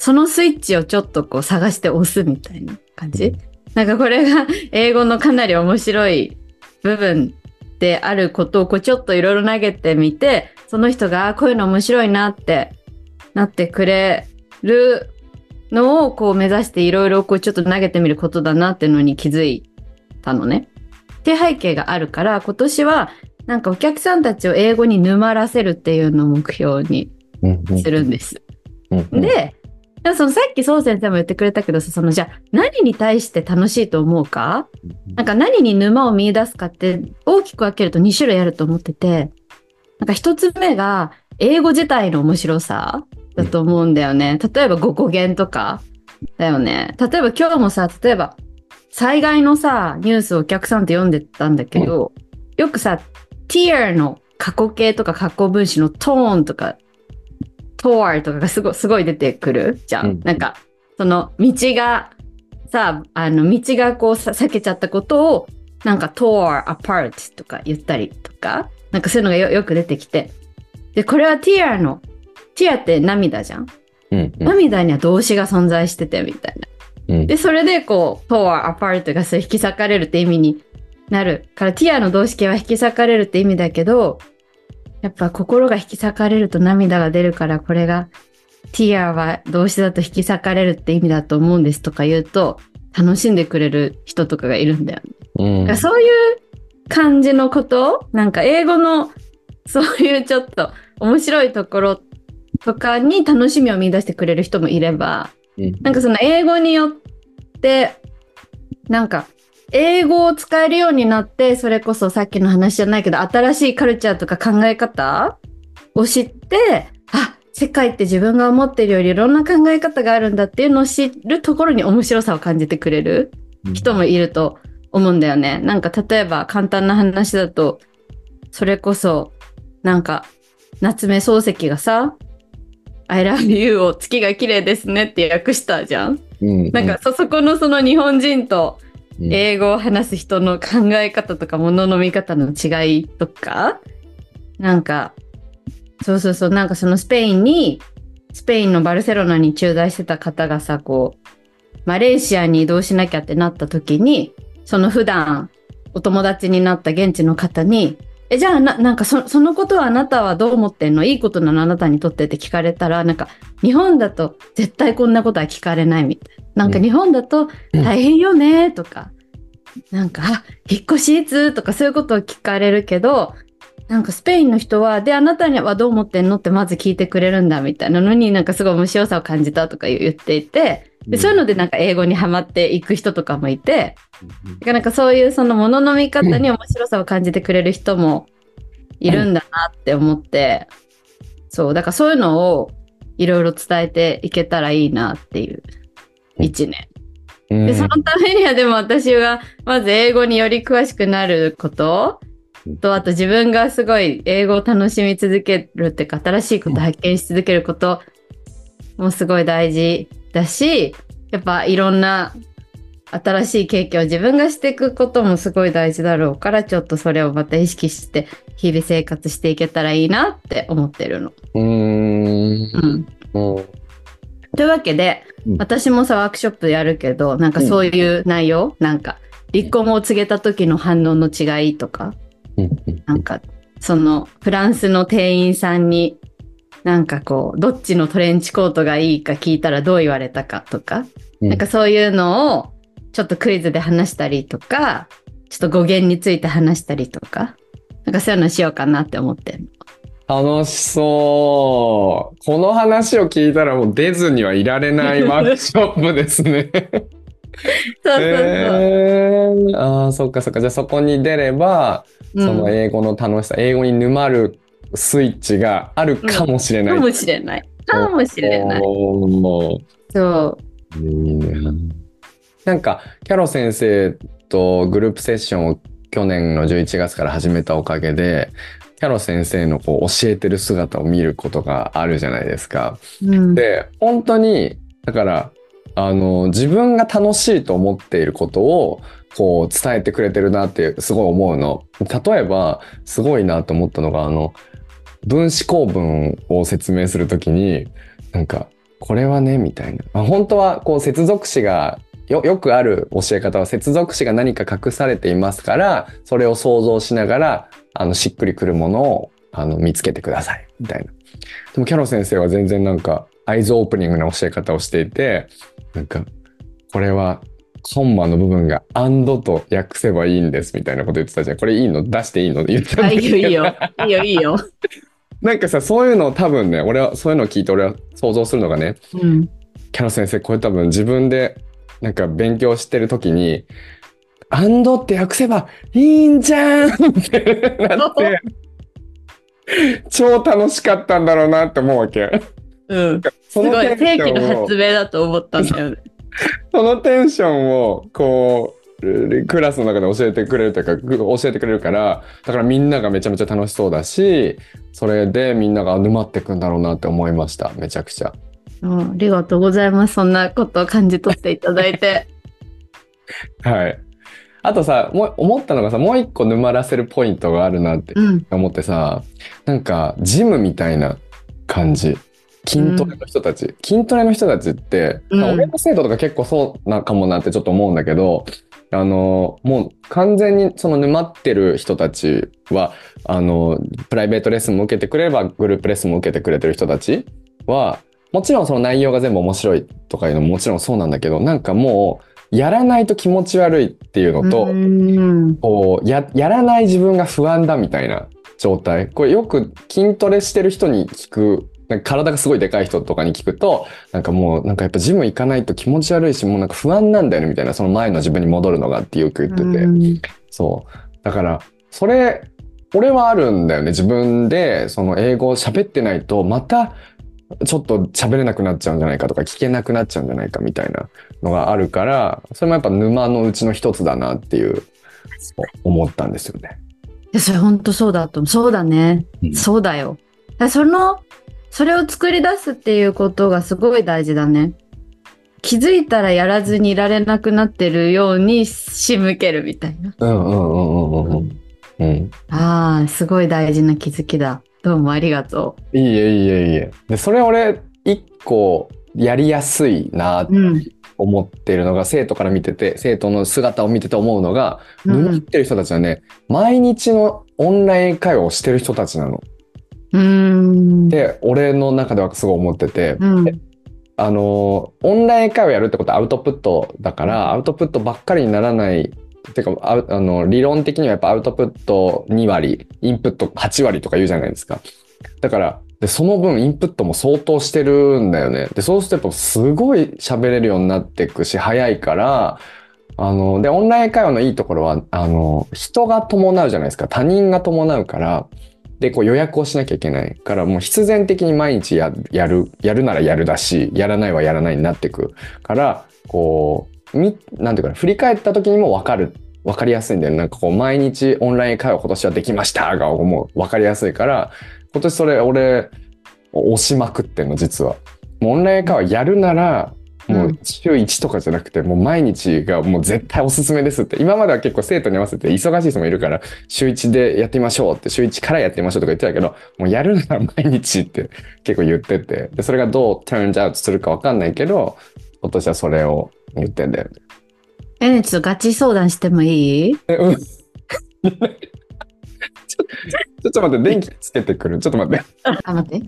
Speaker 2: そのスイッチをちょっとこう探して押すみたいな感じ、
Speaker 1: うん
Speaker 2: なんかこれが 英語のかなり面白い部分であることをこうちょっといろいろ投げてみて、その人があこういうの面白いなってなってくれるのをこう目指していろいろこうちょっと投げてみることだなっていうのに気づいたのね。って背景があるから今年はなんかお客さんたちを英語に沼らせるっていうのを目標にするんです。
Speaker 1: うんうん
Speaker 2: で、でもそのさっきそう先生も言ってくれたけどさそのじゃあ何に対して楽しいと思うか？なんか何に沼を見出すかって大きく分けると2種類あると思ってて、なんか一つ目が英語自体の面白さだと思うんだよね。例えば語源とかだよね。例えば今日もさ、例えば災害のさ、ニュースをお客さんと読んでたんだけど、よくさ、tear の過去形とか過去分詞のトーンとか、tore とかがすごい、すごい出てくるじゃん。
Speaker 1: うん
Speaker 2: なんか、その道がさ、あの、道がこうさ避けちゃったことを、なんか tore apart とか言ったりとか、なんかそういうのがよよく出てきて。で、これは tear の、tear って涙じゃん。
Speaker 1: うんうん
Speaker 2: 涙には動詞が存在しててみたいな。
Speaker 1: うん
Speaker 2: で、それでこう、tore apart がそう引き裂かれるって意味になるから、tear の動詞形は引き裂かれるって意味だけど、やっぱ心が引き裂かれると涙が出るから、これが tear は動詞だと引き裂かれるって意味だと思うんですとか言うと、楽しんでくれる人とかがいるんだよね。
Speaker 1: うん
Speaker 2: そういう感じのことなんか英語のそういうちょっと面白いところとかに楽しみを見出してくれる人もいれば、
Speaker 1: うん
Speaker 2: なんかその英語によって、なんか英語を使えるようになって、それこそさっきの話じゃないけど、新しいカルチャーとか考え方を知って、あ、世界って自分が思ってるよりいろんな考え方があるんだっていうのを知るところに面白さを感じてくれる人もいると思うんだよね。なんか例えば簡単な話だと、それこそ、なんか、夏目漱石がさ、I love you を月が綺麗ですねって訳したじゃん。
Speaker 1: うん
Speaker 2: なんかそ、そこのその日本人と
Speaker 1: うん
Speaker 2: 英語を話す人の考え方とか物の見方の違いとか、なんか、そうそうそう、なんかそのスペインに、スペインのバルセロナに駐在してた方がさ、こう、マレーシアに移動しなきゃってなった時に、その普段お友達になった現地の方に、え、じゃあな、なんかそそのことはあなたはどう思ってんの？いいことなのあなたにとってって聞かれたら、なんか日本だと絶対こんなことは聞かれないみたいな。なんか日本だと大変よねとか、なんか、あ引っ越しいつとかそういうことを聞かれるけど、なんかスペインの人は、で、あなたにはどう思ってんのってまず聞いてくれるんだみたいな。のになんかすごい面白さを感じたとか言っていて、でそういうのでなんか英語にハマっていく人とかもいて、だからなんかそういうそのものの見方に面白さを感じてくれる人もいるんだなって思って、そう、だからそういうのをいろいろ伝えていけたらいいなっていう一年。
Speaker 1: うん。
Speaker 2: で、そのためにはでも私がまず英語により詳しくなること。と、あと自分がすごい英語を楽しみ続けるっていうか、新しいこと発見し続けることもすごい大事だし、やっぱいろんな新しい経験を自分がしていくこともすごい大事だろうから、ちょっとそれをまた意識して日々生活していけたらいいなって思ってるの。
Speaker 1: うーん
Speaker 2: うん。
Speaker 1: うん
Speaker 2: というわけで、
Speaker 1: うん
Speaker 2: 私もさ、ワークショップやるけど、なんかそういう内容、なんか、離婚を告げた時の反応の違いとか、
Speaker 1: うん
Speaker 2: なんか、その、フランスの店員さんに、なんかこう、どっちのトレンチコートがいいか聞いたらどう言われたかとか、
Speaker 1: うん
Speaker 2: なんかそういうのを、ちょっとクイズで話したりとか、ちょっと語源について話したりとか、なんかそういうのしようかなって思ってる。
Speaker 1: 楽しそう。この話を聞いたらもう出ずにはいられないワークショップですね。
Speaker 2: そうそうそう。
Speaker 1: えー、ああ、そっかそっか。じゃあそこに出れば、
Speaker 2: うん
Speaker 1: その英語の楽しさ、英語に沼るスイッチがあるかもしれない。
Speaker 2: かもしれない。かもしれない。そう。
Speaker 1: いいね。なんか、キャロ先生とグループセッションを去年の11月から始めたおかげで、キャロ先生のこう教えてる姿を見ることがあるじゃないですか。
Speaker 2: うん、
Speaker 1: で、本当に、だから、あの、自分が楽しいと思っていることを、こう伝えてくれてるなってすごい思うの。例えば、すごいなと思ったのが、あの、分子構文を説明するときに、なんか、これはね、みたいな。あ本当は、こう、接続詞が、よ、よくある教え方は、接続詞が何か隠されていますから、それを想像しながら、あの、しっくりくるものを、あの、見つけてください、みたいな。でも、キャロ先生は全然なんか、アイズオープニングな教え方をしていて、なんか、これは、コンマの部分が and と訳せばいいんですみたいなこと言ってたじゃん。これいいの？出していいの？言ったん
Speaker 2: あ、
Speaker 1: だけど
Speaker 2: いいよいいよ。いいよいいよ。
Speaker 1: なんかさ、そういうの多分ね、俺はそういうのを聞いて俺は想像するのがね、
Speaker 2: うん。
Speaker 1: キャロ先生、これ多分自分でなんか勉強してる時に、and って訳せばいいんじゃんってなって、超楽しかったんだろうなって思うわけ。
Speaker 2: うん。す
Speaker 1: その
Speaker 2: ごい、
Speaker 1: テンシ
Speaker 2: 正規の
Speaker 1: ョンを
Speaker 2: 発明だと思ったんだよね。
Speaker 1: そのテンションを、こう、クラスの中で教えてくれるというか、ぐ教えてくれるから、だからみんながめちゃめちゃ楽しそうだし、それでみんなが沼ってくんだろうなって思いました。めちゃくちゃ。
Speaker 2: うん、ありがとうございます。そんなことを感じ取っていただいて。
Speaker 1: はい。あとさ、もう思ったのがさ、もう一個沼らせるポイントがあるなって
Speaker 2: うん。
Speaker 1: 思ってさ、なんか、ジムみたいな感じ。筋トレの人たち。筋トレの人たちって、
Speaker 2: うん
Speaker 1: 俺の生徒とか結構そうなかもなってちょっと思うんだけど、あの、もう完全にその沼ってる人たちは、あの、プライベートレッスンも受けてくれれば、グループレッスンも受けてくれてる人たちは、もちろんその内容が全部面白いとかいうのももちろんそうなんだけど、なんかもう、やらないと気持ち悪いっていうのと、
Speaker 2: うん。
Speaker 1: こうややらない自分が不安だみたいな状態。これよく筋トレしてる人に聞くなんか体がすごいでかい人とかに聞くとなんかもうなんかやっぱジム行かないと気持ち悪いしもうなんか不安なんだよねみたいなその前の自分に戻るのがってよく言ってて、
Speaker 2: うん。
Speaker 1: そう。だからそれ俺はあるんだよね自分でその英語を喋ってないとまたちょっと喋れなくなっちゃうんじゃないかとか聞けなくなっちゃうんじゃないかみたいなのがあるからそれもやっぱ沼のうちの一つだなっていう思ったんですよね。
Speaker 2: いやそれ本当そうだと思う。そうだね。
Speaker 1: うん
Speaker 2: そうだよ。だその、それを作り出すっていうことがすごい大事だね。気づいたらやらずにいられなくなってるように仕向けるみたいな。
Speaker 1: うんうんうんうんうんうん。うん。
Speaker 2: ああ、すごい大事な気づきだ。どうもありがと
Speaker 1: いいえいいえいいえ。で、それ俺一個やりやすいなって
Speaker 2: う。うん。
Speaker 1: 思ってるのが、生徒から見てて、生徒の姿を見てて思うのが、
Speaker 2: うん
Speaker 1: 沼ってる人たちはね、毎日のオンライン会話をしてる人たちなの。
Speaker 2: うーん。
Speaker 1: で、俺の中ではすごい思ってて、
Speaker 2: うん。
Speaker 1: あの、オンライン会話やるってことはアウトプットだから、アウトプットばっかりにならない。てかあの理論的にはやっぱアウトプット2割インプット8割とか言うじゃないですか。だからでその分インプットも相当してるんだよね。でそうするとやっぱすごい喋れるようになっていくし早いからあのでオンライン会話のいいところはあの人が伴うじゃないですか。他人が伴うからでこう予約をしなきゃいけないからもう必然的に毎日やるやるならやるだしやらないはやらないになってくからこうみなんていうかな振り返った時にも分かる分かりやすいんだよね。なんかこう毎日オンライン会話今年はできましたがもう分かりやすいから今年それ俺押しまくってんの実は。もうオンライン会話やるならもう週1とかじゃなくて、もう毎日がもう絶対おすすめですって。今までは結構生徒に合わせて忙しい人もいるから、週1でやってみましょうって、週1からやってみましょうとか言ってたけど、もうやるなら毎日って結構言ってて、で、それがどう turns out するかわかんないけど、今年はそれを言ってんだよね。
Speaker 2: えね、ちょっとガチ相談してもいい？
Speaker 1: え、うん。ちょちょっと待って、電気つけてくる？ちょっと待って。
Speaker 2: あ、待って。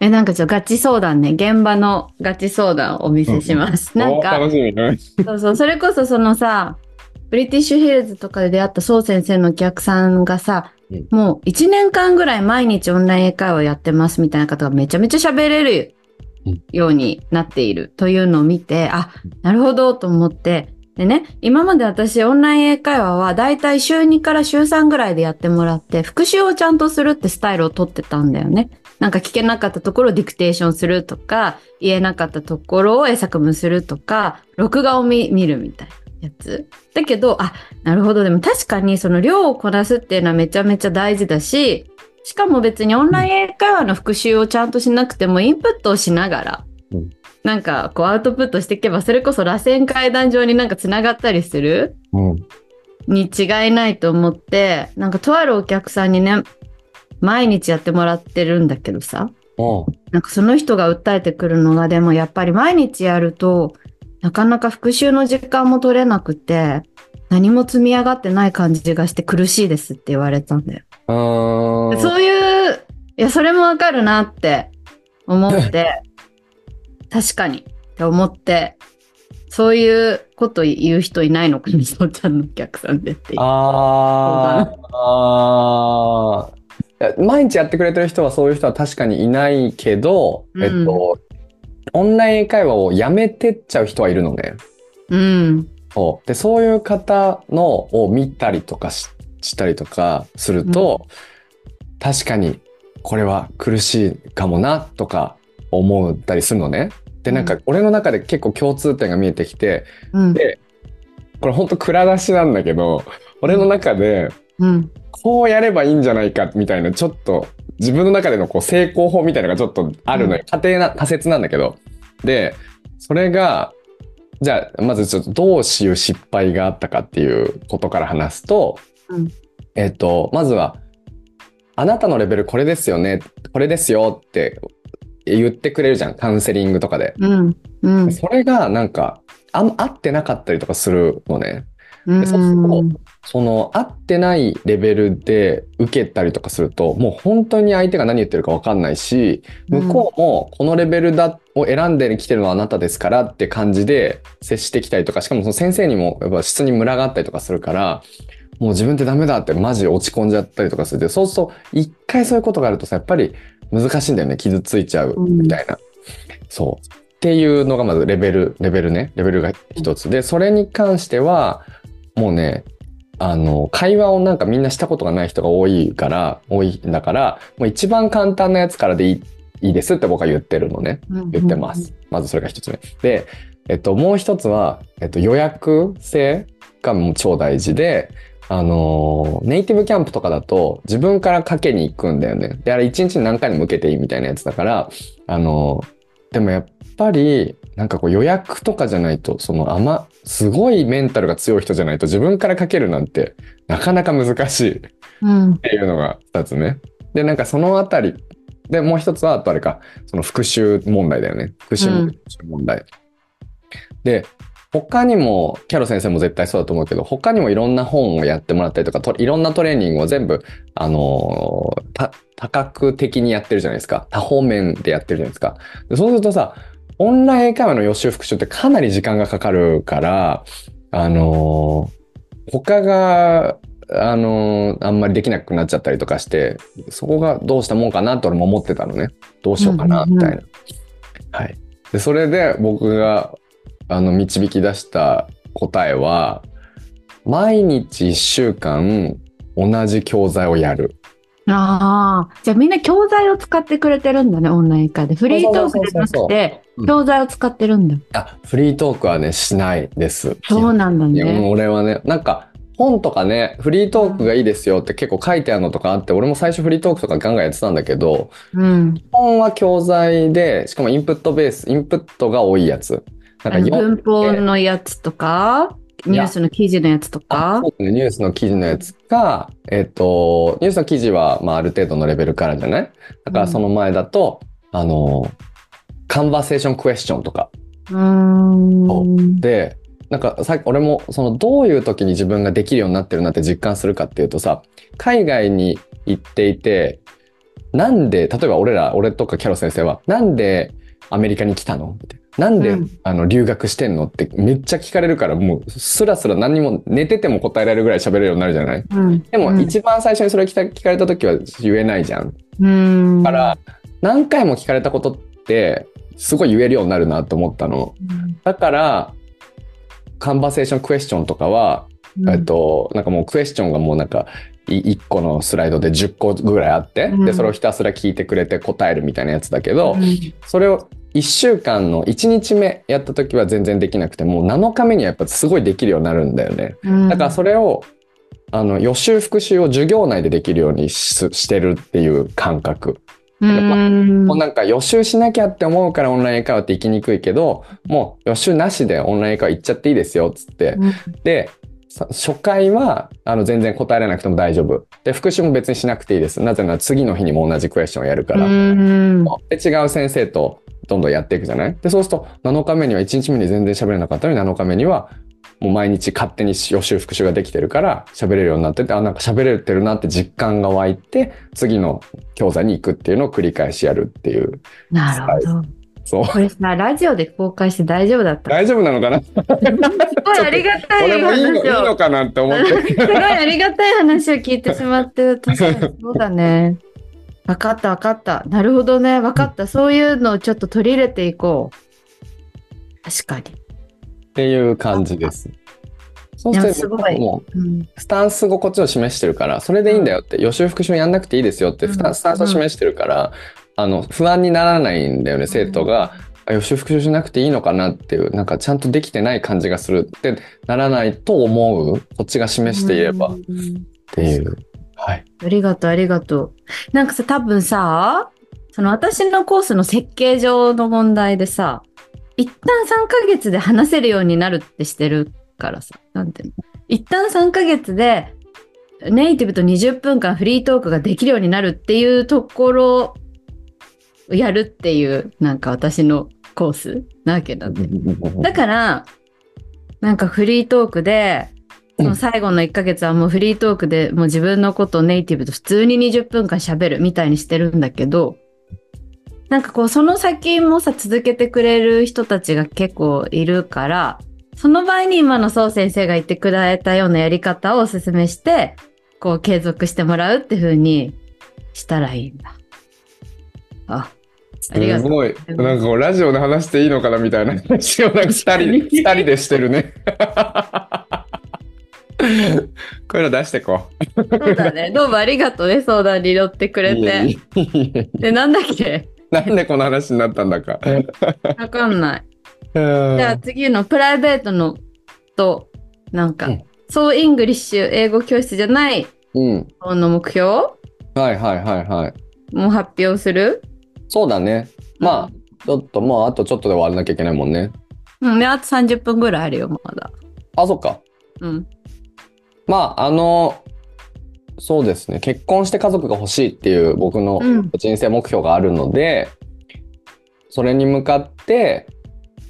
Speaker 2: え、なんかちょっとガチ相談ね。現場のガチ相談をお見せします。なんか、
Speaker 1: お楽しみ。うん
Speaker 2: そうそう、それこそそのさ、ブリティッシュヒルズとかで出会った宋先生のお客さんがさ、
Speaker 1: うん
Speaker 2: もう1年間ぐらい毎日オンライン英会話やってますみたいな方がめちゃめちゃ喋れる
Speaker 1: うん
Speaker 2: ようになっているというのを見て、あ、なるほどと思って、でね、今まで私オンライン英会話はだいたい週2から週3ぐらいでやってもらって、復習をちゃんとするってスタイルをとってたんだよね。なんか聞けなかったところをディクテーションするとか、言えなかったところを英作文するとか、録画を見見るみたいなやつ。だけど、あ、なるほど。でも確かにその量をこなすっていうのはめちゃめちゃ大事だし、しかも別にオンライン英会話の復習をちゃんとしなくてもインプットをしながら、
Speaker 1: うん
Speaker 2: なんかこうアウトプットしていけば、それこそ螺旋階段上になんかつながったりする
Speaker 1: うん。
Speaker 2: に違いないと思って、なんかとあるお客さんにね、毎日やってもらってるんだけどさ、なんかその人が訴えてくるのが、でもやっぱり毎日やると、なかなか復習の時間も取れなくて、何も積み上がってない感じがして苦しいですって言われたんだよ。そういう、いや、それもわかるなって思って、確かにって思って、そういうこと言う人いないのかな、そうちゃんのお客さんでって。
Speaker 1: あーあ毎日やってくれてる人はそういう人は確かにいないけど、
Speaker 2: うん
Speaker 1: えっと、オンライン会話をやめてっちゃう人はいるのね。
Speaker 2: うん。
Speaker 1: そうでそういう方のを見たりとかししたりとかすると、確かにこれは苦しいかもなとか思ったりするのね。でなんか俺の中で結構共通点が見えてきて
Speaker 2: うん。
Speaker 1: でこれほんと蔵出しなんだけど俺の中で
Speaker 2: うん。
Speaker 1: こうやればいいんじゃないかみたいなちょっと自分の中でのこう成功法みたいなのがちょっとあるのよ、仮定な仮説なんだけどでそれがじゃあまずちょっとどうしいう失敗があったかっていうことから話すと、
Speaker 2: うん
Speaker 1: えっ、とまずはあなたのレベルこれですよねこれですよって言ってくれるじゃんカウンセリングとかで。
Speaker 2: うん。うん。
Speaker 1: それがなんかあん合ってなかったりとかするのね。そうするとその合ってないレベルで受けたりとかするともう本当に相手が何言ってるか分かんないし向こうもこのレベルだを選んできてるのはあなたですからって感じで接してきたりとかしかもその先生にもやっぱ質にムラがあったりとかするからもう自分ってダメだってマジで落ち込んじゃったりとかする。でそうすると一回そういうことがあるとさやっぱり難しいんだよね。傷ついちゃうみたいな。そう。っていうのがまずレベルレベルね。レベルが一つ。でそれに関してはもうねあの会話をなんかみんなしたことがない人が多いから多いんだからもう一番簡単なやつからでいいいいですって僕は言ってるのね。言ってます。まずそれが一つ目。で、えっと、もう一つは、えっと、予約制がもう超大事で、あのーネイティブキャンプとかだと自分からかけに行くんだよね。で、あれ一日に何回でも受けていいみたいなやつだから、あのーでもやっぱり、なんかこう予約とかじゃないと、そのあま、すごいメンタルが強い人じゃないと自分からかけるなんてなかなか難しい。
Speaker 2: うん
Speaker 1: っていうのが2つね。で、なんかそのあたり、で、もう一つは、あとあれか、その復習問題だよね。復習問題。で、他にも、キャロ先生も絶対そうだと思うけど、他にもいろんな本をやってもらったりとか、といろんなトレーニングを全部、あのーた多角的にやってるじゃないですか。多方面でやってるじゃないですか。でそうするとさ、オンライン英会話の予習復習ってかなり時間がかかるから、あのー他が、あのーあんまりできなくなっちゃったりとかして、そこがどうしたもんかなと俺も思ってたのね。どうしようかな、
Speaker 2: うんうんうん
Speaker 1: みたいな。はい。で、それで僕が、あの、導き出した答えは、毎日1週間同じ教材をやる。
Speaker 2: ああ、じゃあみんな教材を使ってくれてるんだね、オンライン会で。フリートークじゃなくて
Speaker 1: う、ん
Speaker 2: 教材を使ってるんだ。
Speaker 1: あ、フリートークはね、しないです。
Speaker 2: そうなんだね。
Speaker 1: 俺はね、なんか、本とかね、フリートークがいいですよって結構書いてあるのとかあって、俺も最初フリートークとかガンガンやってたんだけど、
Speaker 2: うん。
Speaker 1: 本は教材で、しかもインプットベース、インプットが多いやつ。なんか
Speaker 2: 文法のやつとか、ニュースの記事のやつとか？
Speaker 1: あそ。うね、ニュースの記事のやつか、えっ、と、ニュースの記事は、まあ、ある程度のレベルからじゃない？だからその前だと、あの、カンバセーションクエスチョンとか。
Speaker 2: うーん。
Speaker 1: で、なんかさ俺もそのどういう時に自分ができるようになってるなって実感するかっていうとさ、海外に行っていて、なんで、例えば俺ら、俺とかキャロ先生は、なんでアメリカに来たの？みたいな。なんで、
Speaker 2: うん。
Speaker 1: あの留学してんの？ってめっちゃ聞かれるから、もうスラスラ何にも寝てても答えられるぐらい喋れるようになるじゃない？
Speaker 2: うん。
Speaker 1: でも
Speaker 2: うん。
Speaker 1: 一番最初にそれ聞かれた時は言えないじゃん。
Speaker 2: うん。
Speaker 1: だから、何回も聞かれたことって、すごい言えるようになるなと思ったの。だから、カンバセーションクエスチョンとかは、
Speaker 2: うん、
Speaker 1: えっと、なんかもうクエスチョンがもうなんか、い1個のスライドで10個ぐらいあって、
Speaker 2: うん。
Speaker 1: で、それをひたすら聞いてくれて答えるみたいなやつだけど、
Speaker 2: うん。
Speaker 1: それを1週間の1日目やった時は全然できなくて、もう7日目にはやっぱすごいできるようになるんだよね。
Speaker 2: うん
Speaker 1: だからそれを、あの、予習復習を授業内でできるようにししてるっていう感覚。
Speaker 2: うん
Speaker 1: もうなんか予習しなきゃって思うからオンライン英会話って行きにくいけど、もう予習なしでオンライン英会話行っちゃっていいですよ、つって。
Speaker 2: うん
Speaker 1: で、さ初回はあの全然答えられなくても大丈夫。で、復習も別にしなくていいです。なぜなら次の日にも同じクエスチョンをやるから。
Speaker 2: うん
Speaker 1: で、違う先生とどんどんやっていくじゃない？で、そうすると7日目には1日目に全然喋れなかったのに7日目にはもう毎日勝手に予習復習ができてるから喋れるようになってて、あ、なんか喋れてるなって実感が湧いて、次の教材に行くっていうのを繰り返しやるっていう。
Speaker 2: なるほど。
Speaker 1: そう。
Speaker 2: これさ、ラジオで公開して大丈夫だった。
Speaker 1: 大丈夫なのかな？
Speaker 2: すごいありがたい
Speaker 1: 俺もいいのいい
Speaker 2: 話を。
Speaker 1: のかなって思って。
Speaker 2: すごいありがたい話を聞いてしまって、確かにそうだね。分かった分かった。なるほどね。分かった。そういうのをちょっと取り入れていこう。確かに。
Speaker 1: っていう感じです。そう
Speaker 2: すごい
Speaker 1: もう
Speaker 2: うん。
Speaker 1: スタンスをこっちを示してるから、それでいいんだよって、予習復習やんなくていいですよって、スタンスを示してるから、あの、不安にならないんだよね、生徒が。あ予習復習しなくていいのかなっていう、なんかちゃんとできてない感じがするってならないと思う。こっちが示していればっ
Speaker 2: うん
Speaker 1: ていう。はい。
Speaker 2: ありがとう、ありがとう。なんかさ、多分さ、その私のコースの設計上の問題でさ、一旦3ヶ月で話せるようになるってしてるからさ、なんていうの？一旦3ヶ月でネイティブと20分間フリートークができるようになるっていうところをやるっていう、なんか私のコースなわけなんで。だから、なんかフリートークで、その最後の1ヶ月はもうフリートークでもう自分のことをネイティブと普通に20分間喋るみたいにしてるんだけど、なんかこうその先もさ続けてくれる人たちが結構いるから、その場合に今のそう先生が言ってくれたようなやり方をお勧めして、こう継続してもらうって風にしたらいいんだ。あ、ありがとう。
Speaker 1: すごい。なんかこうラジオで話していいのかなみたいな話をなんか二人、二人でしてるね。こういうの出してこ
Speaker 2: そうだね。どうもありがとうね、相談に乗ってく
Speaker 1: う。
Speaker 2: れて。で、なんだっけ？
Speaker 1: なんでこの話になったんだか。
Speaker 2: わかんない。
Speaker 1: じ
Speaker 2: じゃあ次のプライベートのと、なんか、
Speaker 1: うん
Speaker 2: そうイングリッシュ英語教室じゃない
Speaker 1: うん。
Speaker 2: 方の目標
Speaker 1: はいはいはいはい。
Speaker 2: も発表する
Speaker 1: そうだね。まあ、ちょっともうあとちょっとで終わらなきゃいけないもんね。
Speaker 2: うん、で、あと30分ぐらいあるよ、まだ。
Speaker 1: あ、そっか。
Speaker 2: うん。
Speaker 1: まあ、あの、そうですね。結婚して家族が欲しいっていう僕の
Speaker 2: うん
Speaker 1: 人生目標があるので、それに向かって、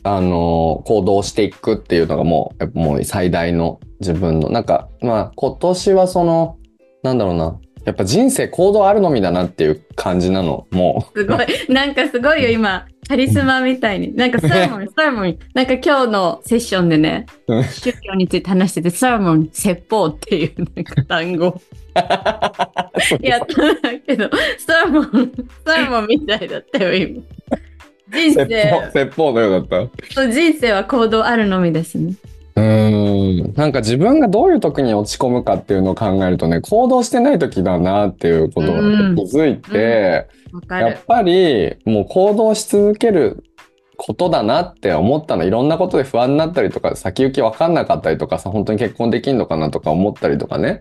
Speaker 1: あの、行動していくっていうのがもう、やっぱもう最大の自分の、なんか、まあ、今年はその、なんだろうな。やっぱ人生行動あるのみだなっていう感じなの。も
Speaker 2: すごい。なんかすごいよ、今。カリスマみたいに。なんかサーモン、サーモン。なんか今日のセッションでね、
Speaker 1: うん
Speaker 2: 宗教について話してて、サーモン、説法っていうなんか単語
Speaker 1: う。
Speaker 2: やったんだけど、サーモン、サーモンみたいだったよ、今。人
Speaker 1: 説
Speaker 2: 生
Speaker 1: 法、説法のようだった。
Speaker 2: そう人生は行動あるのみですね。
Speaker 1: うーん。なんか自分がどういう時に落ち込むかっていうのを考えるとね行動してない時だなっていうこと
Speaker 2: うん
Speaker 1: に気づいて、
Speaker 2: わかる。
Speaker 1: やっぱりもう行動し続けることだなって思ったの。いろんなことで不安になったりとか先行き分かんなかったりとかさ本当に結婚できんのかなとか思ったりとかね。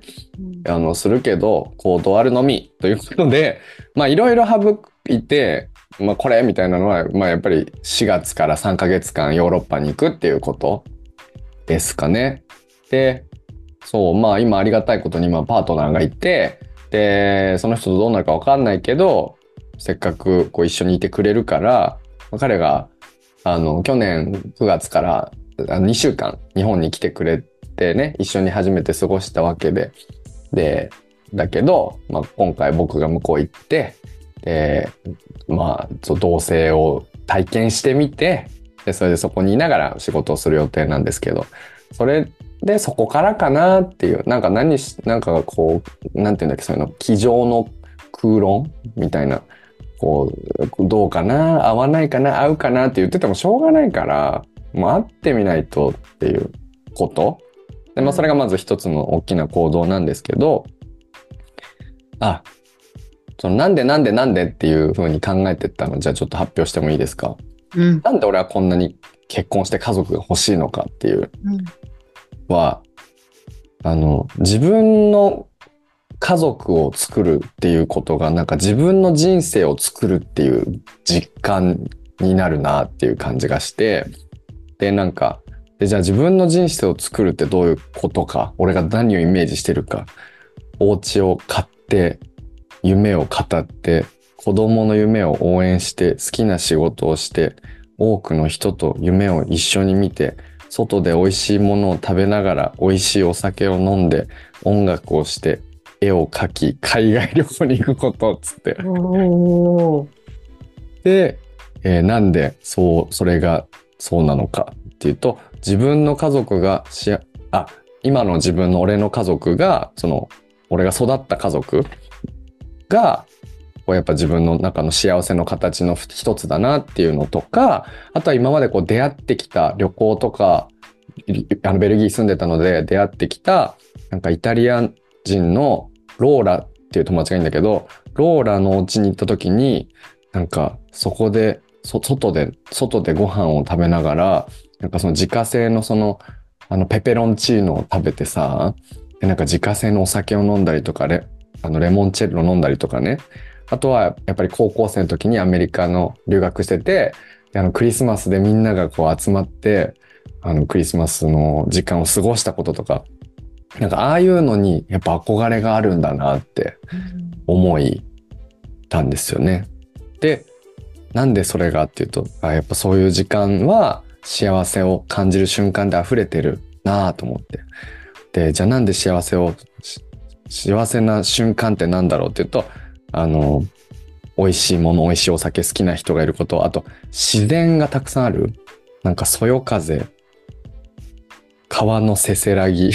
Speaker 1: あのするけど行動あるのみということで まあいろいろ省いて、まあ、これみたいなのは、まあ、やっぱり4月から3ヶ月間ヨーロッパに行くっていうことですかね。でそうまあ今ありがたいことに今パートナーがいてでその人とどうなるか分かんないけどせっかくこう一緒にいてくれるから彼があの去年9月から2週間日本に来てくれてね一緒に初めて過ごしたわけででだけど、まあ、今回僕が向こう行ってでまあ同棲を体験してみてでそれでそこにいながら仕事をする予定なんですけどそれでそこからかなっていうなんか何しなんかこうなんていうんだっけそういうの机上の空論みたいなこうどうかな合わないかな合うかなって言っててもしょうがないからもう会ってみないとっていうこと。で、まあ、それがまず一つの大きな行動なんですけどあそのなんでなんでなんでっていうふうに考えてったのじゃあちょっと発表してもいいですか？
Speaker 2: うん。
Speaker 1: なんで俺はこんなに結婚して家族が欲しいのかっていうはあの自分の家族を作るっていうことがなんか自分の人生を作るっていう実感になるなっていう感じがしてでなんかでじゃあ自分の人生を作るってどういうことか俺が何をイメージしてるかお家を買って夢を語って子供の夢を応援して好きな仕事をして多くの人と夢を一緒に見て外で美味しいものを食べながら美味しいお酒を飲んで音楽をして絵を描き海外旅行に行くことっつって。で、えーなんでそうそれがそうなのかっていうと自分の家族がしああ今の自分の俺の家族がその俺が育った家族がやっぱ自分の中の幸せの形の一つだなっていうのとかあとは今までこう出会ってきた旅行とかあのベルギー住んでたので出会ってきたなんかイタリア人のローラっていう友達がいいんだけどローラのお家に行った時になんかそこで外で外でご飯を食べながらなんかその自家製のそのあのペペロンチーノを食べてさでなんか自家製のお酒を飲んだりとかレあのレモンチェッロ飲んだりとかね。あとはやっぱり高校生の時にアメリカの留学しててあのクリスマスでみんながこう集まってあのクリスマスの時間を過ごしたこととかなんかああいうのにやっぱ憧れがあるんだなって思いたんですよね。でなんでそれがっていうとあやっぱそういう時間は幸せを感じる瞬間で溢れてるなあと思ってで、じゃあなんで幸せを、幸せな瞬間ってなんだろうっていうと、あの、美味しいもの、美味しいお酒好きな人がいること、あと自然がたくさんある。なんかそよ風、川のせせらぎ。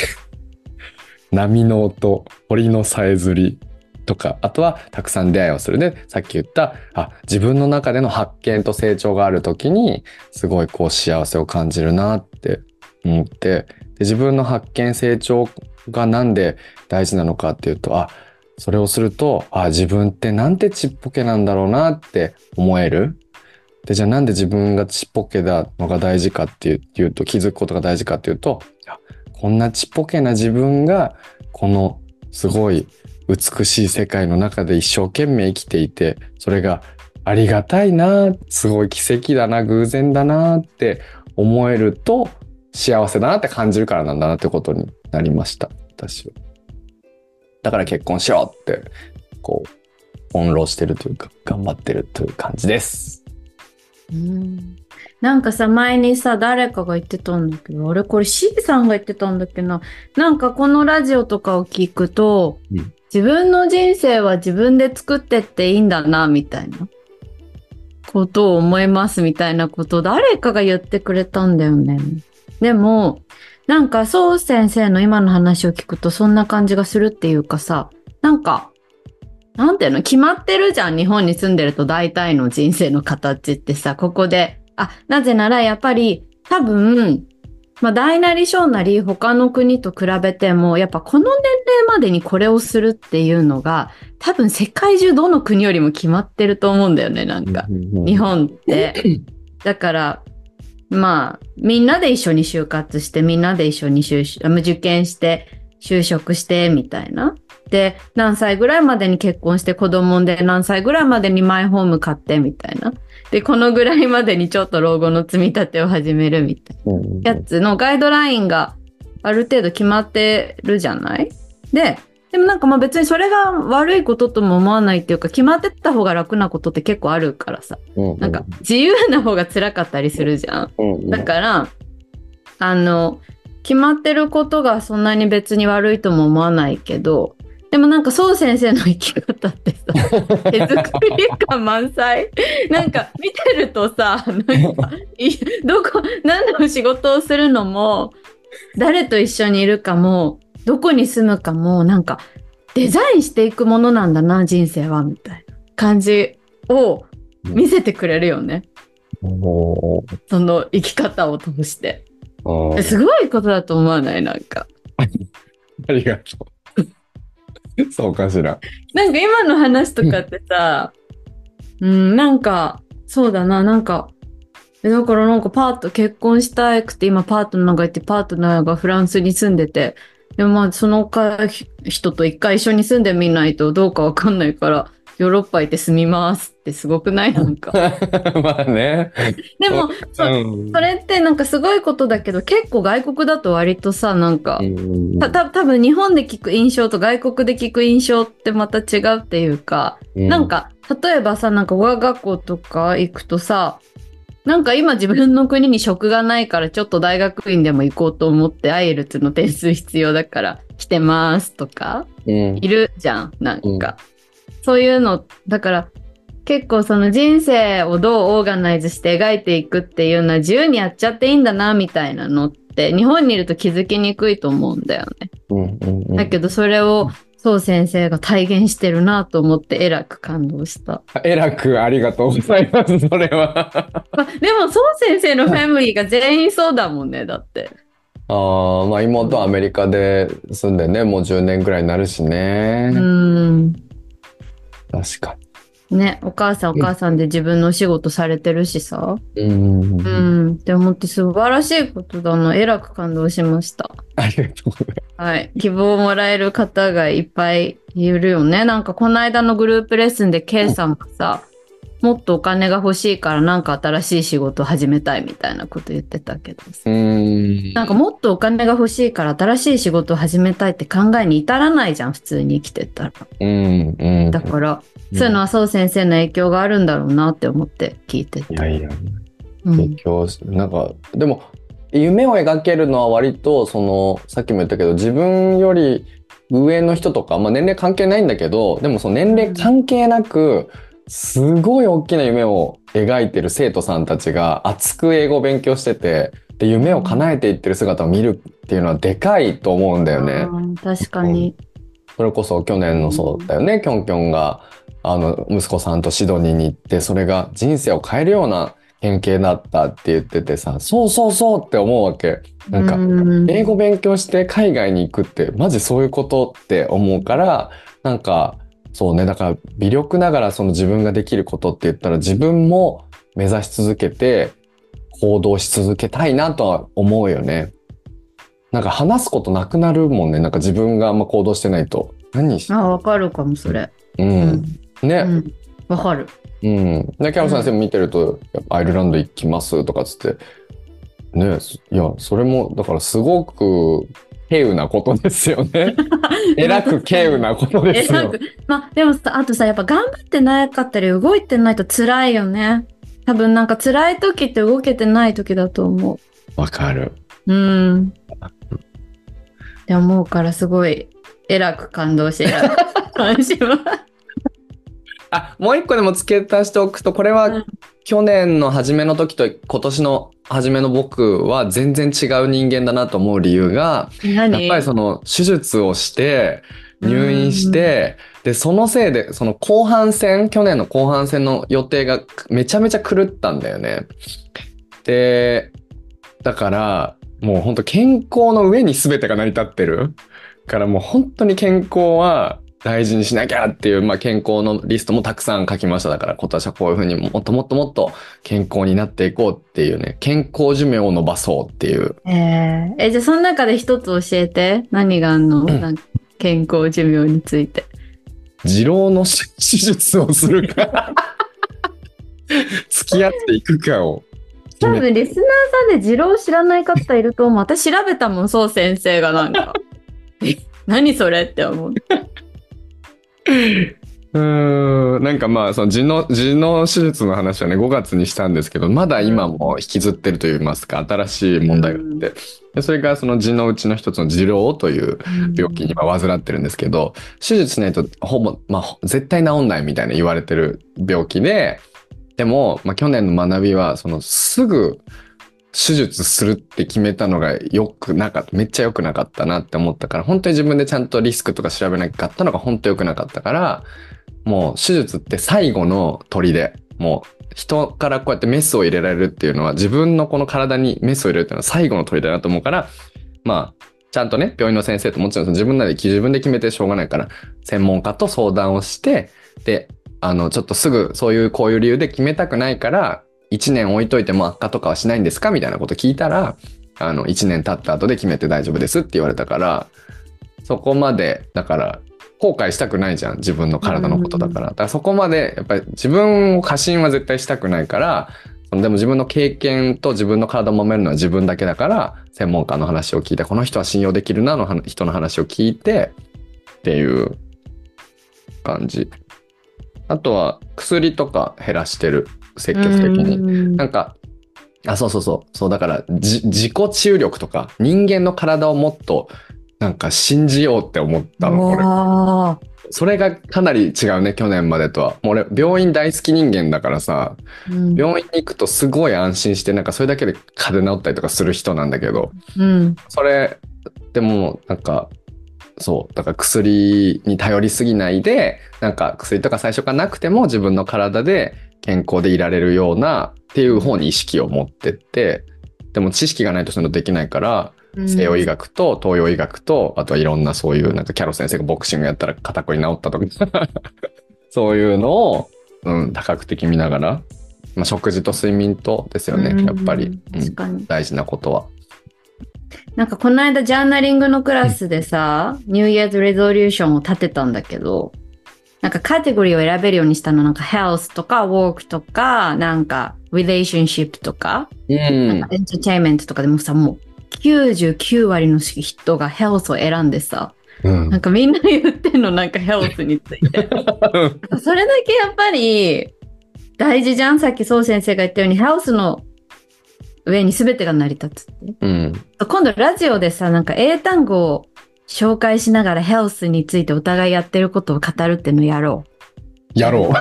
Speaker 1: 波の音、鳥のさえずり。とか、あとはたくさん出会いをする。で、さっき言った、あ、自分の中での発見と成長がある時に、すごいこう幸せを感じるなって思って、で自分の発見成長がなんで大事なのかっていうと、あ、それをすると、あ、自分ってなんてちっぽけなんだろうなって思える。で、じゃあなんで自分がちっぽけなのが大事かっていうと、気づくことが大事かっていうと、こんなちっぽけな自分が、このすごい美しい世界の中で一生懸命生きていて、それがありがたいな、すごい奇跡だな、偶然だなって思えると幸せだなって感じるからなんだなってことになりました、私は。だから結婚しようって、こう、翻弄してるというか、頑張ってるという感じです。
Speaker 2: うんなんかさ、前にさ、誰かが言ってたんだけど、あれこれ C さんが言ってたんだっけな。なんかこのラジオとかを聞くと、うん、自分の人生は自分で作ってっていいんだな、みたいなことを思いますみたいなことを誰かが言ってくれたんだよね。でも、なんか、そう先生の今の話を聞くとそんな感じがするっていうかさ、なんか、なんていうの？決まってるじゃん。日本に住んでると大体の人生の形ってさ、ここで。あ、なぜならやっぱり多分、まあ大なり小なり他の国と比べても、やっぱこの年齢までにこれをするっていうのが、多分世界中どの国よりも決まってると思うんだよね、なんか。日本って。だから、まあ、みんなで一緒に就活して、みんなで一緒に就受験して、就職して、みたいな。で、何歳ぐらいまでに結婚して子供で何歳ぐらいまでにマイホーム買ってみたいな。で、このぐらいまでにちょっと老後の積み立てを始めるみたいなやつのガイドラインがある程度決まってるじゃない？で、でもなんかまあ別にそれが悪いこととも思わないっていうか、決まってた方が楽なことって結構あるからさ。うんうん、なんか自由な方が辛かったりするじゃん。うんうん、だから、あの、決まってることがそんなに別に悪いとも思わないけど、でもなんかそう先生の生き方ってさ、手作り感満載。なんか見てるとさ、なんか、どこ、何の仕事をするのも、誰と一緒にいるかも、どこに住むかもなんかデザインしていくものなんだな人生はみたいな感じを見せてくれるよね。うん、その生き方を通して。すごいことだと思わない？なんか。
Speaker 1: ありがとう。そうかしら。
Speaker 2: なんか今の話とかってさ、うん、なんか、そうだな、なんか、だからなんかパート結婚したくて今パートナーがいてパートナーがフランスに住んでてでもまあその人と一回一緒に住んでみないとどうかわかんないからヨーロッパ行って住みますってすごくない？なんか。
Speaker 1: まあね。
Speaker 2: でも、そうん、それってなんかすごいことだけど結構外国だと割とさなんか、たた多分日本で聞く印象と外国で聞く印象ってまた違うっていうか、うん、なんか例えばさなんか語学学校とか行くとさなんか今自分の国に職がないからちょっと大学院でも行こうと思ってアイエルツの点数必要だから来てますとか、うん、いるじゃんなんか、うん、そういうのだから結構その人生をどうオーガナイズして描いていくっていうのは自由にやっちゃっていいんだなみたいなのって日本にいると気づきにくいと思うんだよね。うんうんうん、だけどそれをそう先生が体現してるなと思ってえらく感動した。
Speaker 1: えらくありがとうございます、それは。
Speaker 2: までもそう先生のファミリーが全員そうだもんね、だって。
Speaker 1: ああ、まあ妹はアメリカで住んでね、もう10年ぐらいになるしね。うん。確かに。
Speaker 2: ね、お母さんお母さんで自分のお仕事されてるしさ。うん。うん。って思って素晴らしいことだな。えらく感動しました。
Speaker 1: ありがとうございます。
Speaker 2: はい。希望をもらえる方がいっぱいいるよね。なん。かこの間のグループレッスンで K さん。がさ、もっとお金が欲しいからなんか新しい仕事を始めたいみたいなこと言ってたけどさ。なんかもっとお金が欲しいから新しい仕事を始めたいって考えに至らないじゃん、普通に生きてたら。うんうん、だから、そういうのはそう先生の影響があるんだろうなって思って聞いてて。いやいや、
Speaker 1: 影響、うん、なんか、でも、夢を描けるのは割と、その、さっきも言ったけど、自分より上の人とか、まあ年齢関係ないんだけど、でもその年齢関係なく、すごい大きな夢を描いてる生徒さんたちが熱く英語を勉強してて、で、夢を叶えていってる姿を見るっていうのはでかいと思うんだよね。
Speaker 2: 確かに。
Speaker 1: それこそ去年のそうだよね、きょんきょんが、あの、息子さんとシドニーに行って、それが人生を変えるような変形だったって言っててさ、そうそうそうって思うわけ。なんか、英語勉強して海外に行くって、マジそういうことって思うから、なんか、そうね、だから微力ながらその自分ができることって言ったら自分も目指し続けて行動し続けたいなとは思うよね。なんか話すことなくなるもんね。なんか自分があんま行動してないと。何し
Speaker 2: あ、わかるかも、それ。
Speaker 1: うん。うん、ね。わ、
Speaker 2: うん、かる。
Speaker 1: うん。で、キャロ先生も見てると、やっぱアイルランド行きますとかつって。ねいや、それも、だからすごく稀有なことですよね。えらく稀有なことですよ。
Speaker 2: まあ、でもさ、あとさ、やっぱ頑張ってなかったり動いてないと辛いよね。多分なんか辛い時って動けてない時だと思
Speaker 1: う。わかる。
Speaker 2: うん。って思うからすごい、えらく感動して、えらく感じます。
Speaker 1: あ、もう一個でも付け足しておくと、これは去年の初めの時と今年の初めの僕は全然違う人間だなと思う理由が、やっぱりその手術をして入院して、で、そのせいで、その後半戦、去年の後半戦の予定がめちゃめちゃ狂ったんだよね。で、だから、もう本当健康の上に全てが成り立ってる。からもう本当に健康は大事にしなきゃっていう、まあ、健康のリストもたくさん書きました。だから今年はこういうふうにもっともっともっと健康になっていこうっていうね、健康寿命を伸ばそうっていう。
Speaker 2: えー、え、じゃあその中で一つ教えて。何があんの、うん、健康寿命について。
Speaker 1: 二郎の手術をするか 付き合っていくかを。
Speaker 2: 多分リスナーさんで二郎知らない方いると思う。私調べたもん、そう先生がなんか。何それって思う。
Speaker 1: うん。なんかまあその痔の痔の手術の話はね5月にしたんですけどまだ今も引きずってるといいますか新しい問題があって。でそれがその痔のうちの一つの痔瘻という病気に今患ってるんですけど手術しないとほぼ、まあ、絶対治んないみたいな言われてる病気ででも、まあ、去年の学びはそのすぐ手術するって決めたのがよくなかった。めっちゃ良くなかったなって思ったから、本当に自分でちゃんとリスクとか調べなかったのが本当良くなかったから、もう手術って最後の鳥で、もう人からこうやってメスを入れられるっていうのは自分のこの体にメスを入れるっていうのは最後の鳥だなと思うから、まあ、ちゃんとね、病院の先生ともちろん自分なり自分で決めてしょうがないから、専門家と相談をして、で、あの、ちょっとすぐそういうこういう理由で決めたくないから、1年置いといても悪化とかはしないんですか？みたいなこと聞いたら、あの、1年経った後で決めて大丈夫ですって言われたから、そこまで、だから、後悔したくないじゃん。自分の体のことだから。だからそこまで、やっぱり自分を過信は絶対したくないから、でも自分の経験と自分の体を揉めるのは自分だけだから、専門家の話を聞いて、この人は信用できるなの人の話を聞いて、っていう感じ。あとは薬とか減らしてる。積極的に。なんか、あ、そうそうそう。そう、だから、自己注力とか、人間の体をもっと、なんか信じようって思ったの、これ。それがかなり違うね、去年までとは。もう俺、病院大好き人間だからさ、うん、病院に行くとすごい安心して、なんかそれだけで風邪治ったりとかする人なんだけど、
Speaker 2: うん、
Speaker 1: それ、でも、なんか、そう。だから薬に頼りすぎないで、なんか薬とか最初からなくても自分の体で健康でいられるようなっていう方に意識を持ってって、でも知識がないとそのできないから、西洋医学と東洋医学と、あとはいろんなそういうなんかキャロ先生がボクシングやったら肩こり治ったとか そういうのを、うん、多角的見ながら、まあ、食事と睡眠とですよね、やっぱり、うん、大事なことは。
Speaker 2: なんかこの間ジャーナリングのクラスでさ、ニューイヤーズレゾリューションを立てたんだけど、なんかカテゴリーを選べるようにしたの、なんか health とか work とか、なんか relationship とか、
Speaker 1: うん、なんか
Speaker 2: entertainment とかでもさ、もう99割の人が health を選んでさ、うん、なんかみんな言ってんの、なんか health について。それだけやっぱり大事じゃんさっきそう先生が言ったように health の上に全てが成り立つって。
Speaker 1: うん。
Speaker 2: 今度ラジオでさ、なんか英単語を紹介しながらヘルスについてお互いやってることを語るっていうのやろ
Speaker 1: やろう。
Speaker 2: う。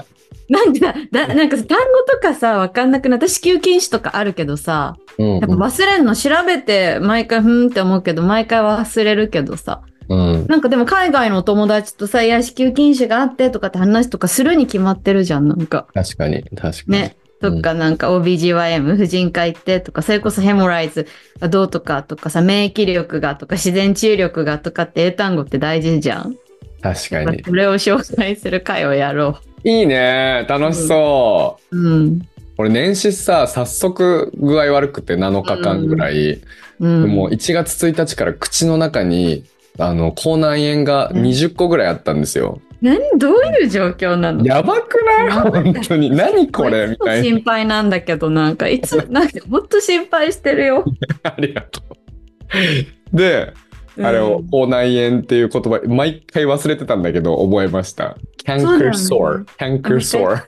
Speaker 2: なんか、だなんか単語とかさ、わかんなくなった。子宮筋腫とかあるけどさ、
Speaker 1: うん
Speaker 2: やっぱ忘れんの調べて毎回ふーんって思うけど、毎回忘れるけどさ。
Speaker 1: うん。
Speaker 2: なんかでも海外のお友達とさ、いや、子宮筋腫があってとかって話とかするに決まってるじゃん、なんか。
Speaker 1: 確かに、確かに。
Speaker 2: ね。とかなんか OBGYM、婦人科行ってとか、それこそヘモライズがどうとかとかさ、免疫力がとか、自然治癒力がとかって英単語って大事じゃん。
Speaker 1: 確かに。
Speaker 2: それを紹介する回をやろ
Speaker 1: いいね。楽しそう。
Speaker 2: う。うん。
Speaker 1: 俺年始さ、早速具合悪くて7日間ぐらい。
Speaker 2: うん。
Speaker 1: でも1月1日から口の中に、あの、口内炎が20個ぐらいあったんですよ。
Speaker 2: 何どういう状況なの？
Speaker 1: やばくない？本当に。何これ？みたいな。
Speaker 2: 心配なんだけど、なんか、いつ、なんか、ほんと心配してるよ。
Speaker 1: ありがとう。で、あれを
Speaker 2: うん
Speaker 1: 口内炎っていう言葉、毎回忘れてたんだけど、覚えました。
Speaker 2: そう
Speaker 1: canker
Speaker 2: だよ
Speaker 1: sore
Speaker 2: ね。
Speaker 1: canker sore。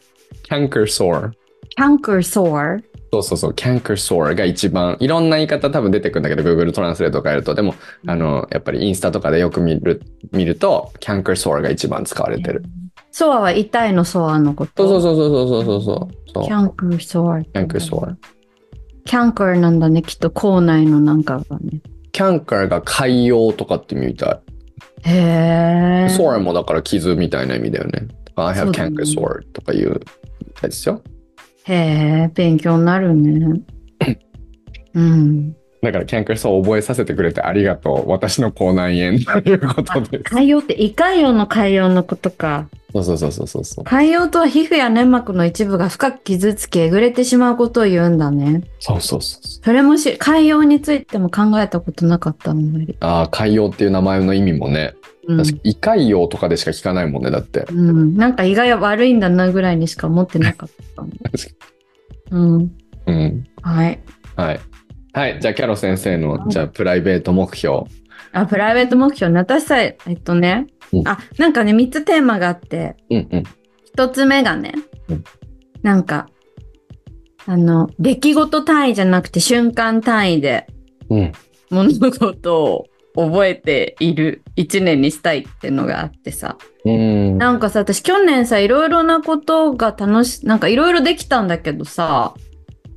Speaker 1: canker sore。
Speaker 2: canker sore。
Speaker 1: そうそうそう、canker sore が一番、いろんな言い方多分出てくるんだけど、Google トランスレートとかやると、でも、あの、やっぱりインスタとかでよく見る、見ると、canker sore が一番使われてる。
Speaker 2: ソアは痛いのソアのこと？
Speaker 1: そうそうそうそうそうそうそう。そう
Speaker 2: canker sore。
Speaker 1: canker sore。
Speaker 2: canker なんだね、きっと口内のなんかがね。
Speaker 1: canker が海洋とかって意味みたい。
Speaker 2: へえ。
Speaker 1: sore もだから傷みたいな意味だよね。I
Speaker 2: そ
Speaker 1: have
Speaker 2: うだね
Speaker 1: canker sore とかいうみたいですよ。
Speaker 2: へえ、勉強になるね。うん。
Speaker 1: だから、キャンクルソーを覚えさせてくれてありがとう。私の口内炎ということです。
Speaker 2: 海洋って胃潰瘍の潰瘍のことか。
Speaker 1: そうそうそうそうそうそう。
Speaker 2: 潰瘍とは皮膚や粘膜の一部が深く傷つきえぐれてしまうことを言うんだね。
Speaker 1: そうそうそうそう。
Speaker 2: それもし、潰瘍についても考えたことなかったあんまり。
Speaker 1: ああ、海洋っていう名前の意味もね。
Speaker 2: うん
Speaker 1: 確か胃潰瘍とかでしか聞かないもんね、だって。
Speaker 2: うん、なんか胃が悪いんだなぐらいにしか思ってなかったの。うん。
Speaker 1: うん。
Speaker 2: はい。
Speaker 1: はい。はい。じゃあ、キャロ先生の、じゃあ、プライベート目標。
Speaker 2: あ、プライベート目標ね。私さえ、えっとね。
Speaker 1: うん
Speaker 2: あ、なんかね、3つテーマがあって、
Speaker 1: うんうん。
Speaker 2: 1つ目がね、
Speaker 1: うん
Speaker 2: なんか、あの、出来事単位じゃなくて瞬間単位で
Speaker 1: うん。
Speaker 2: 物事を覚えている1年にしたいっていうのがあってさ。
Speaker 1: うん。
Speaker 2: なんかさ、私去年さ、いろいろなことが楽し、なんかいろいろできたんだけどさ、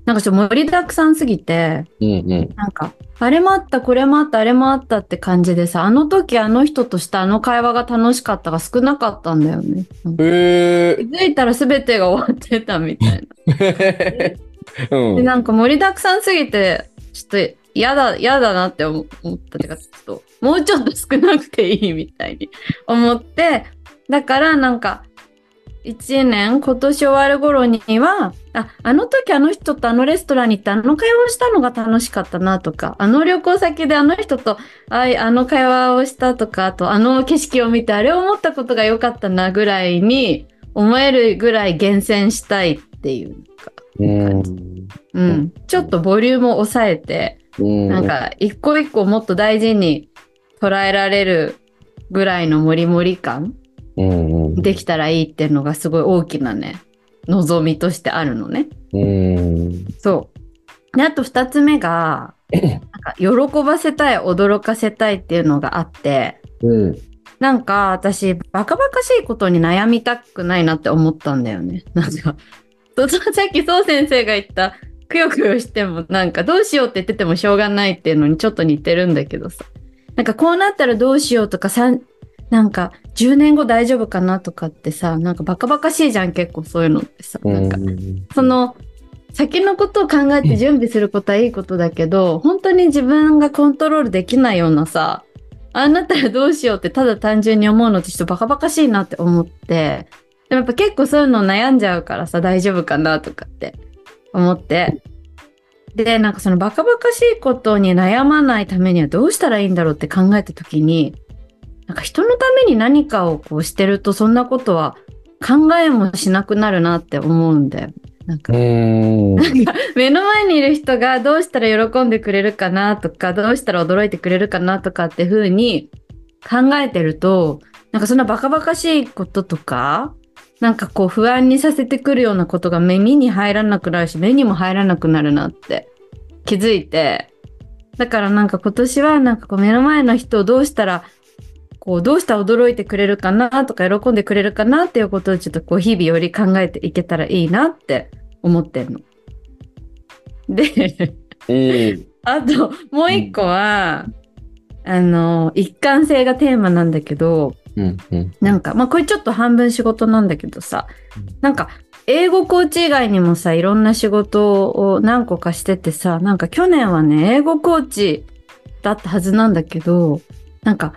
Speaker 2: なんかちょっと盛りだくさんすぎて、
Speaker 1: うんうん。
Speaker 2: なんか、あれもあった、これもあった、あれもあったって感じでさ、あの時あの人としたあの会話が楽しかったが少なかったんだよね。気づいたら全てが終わってたみたいな。
Speaker 1: ー。う
Speaker 2: で、
Speaker 1: ん。
Speaker 2: なんか盛りだくさんすぎて、ちょっと嫌だ、嫌だなって思思ったっていうか、ちょっと、もうちょっと少なくていいみたいに 思って、だからなんか、一年、今年終わる頃には、あ、あの時あの人とあのレストランに行ってあの会話をしたのが楽しかったなとか、あの旅行先であの人とあいあの会話をしたとか、あとあの景色を見てあれを思ったことが良かったなぐらいに思えるぐらい厳選したいっていうか、
Speaker 1: うん。
Speaker 2: うん、ちょっとボリュームを抑えて、
Speaker 1: うん。
Speaker 2: なんか一個一個もっと大事に捉えられるぐらいのモリモリ感
Speaker 1: うんうん。
Speaker 2: できたらいいっていうのがすごい大きなね、望みとしてあるのね。
Speaker 1: うん。
Speaker 2: そう。で、あと二つ目が、なんか喜ばせたい、驚かせたいっていうのがあって、
Speaker 1: うん。
Speaker 2: なんか私、バカバカしいことに悩みたくないなって思ったんだよね。なんか、さっきそう先生が言った、くよくよしてもなんかどうしようって言っててもしょうがないっていうのにちょっと似てるんだけどさ。なんかこうなったらどうしようとかさん、なんか10年後大丈夫かなとかってさ、なんかバカバカしいじゃん結構そういうのってさ。なんかその先のことを考えて準備することはいいことだけど、本当に自分がコントロールできないようなさ、ああなったらどうしようってただ単純に思うのってちょっとバカバカしいなって思って、でもやっぱ結構そういうの悩んじゃうからさ、大丈夫かなとかって思って。で、なんかそのバカバカしいことに悩まないためにはどうしたらいいんだろうって考えたときに、なんか人のために何かをこうしてるとそんなことは考えもしなくなるなって思うんだよ。なんか
Speaker 1: うん。
Speaker 2: 目の前にいる人がどうしたら喜んでくれるかなとか、どうしたら驚いてくれるかなとかって風に考えてると、なんかそんなバカバカしいこととか、なんかこう不安にさせてくるようなことが耳に入らなくなるし、目にも入らなくなるなって気づいて、だからなんか今年はなんかこう目の前の人をどうしたら、こうどうしたら驚いてくれるかなとか喜んでくれるかなっていうことをちょっとこう日々より考えていけたらいいなって思ってんの。で。あともう一個は、あの、一貫性がテーマなんだけど、
Speaker 1: うんうん。
Speaker 2: なんか、まあこれちょっと半分仕事なんだけどさ
Speaker 1: うん、
Speaker 2: なんか、英語コーチ以外にもさ、いろんな仕事を何個かしててさ、なんか去年はね、英語コーチだったはずなんだけど、なんか、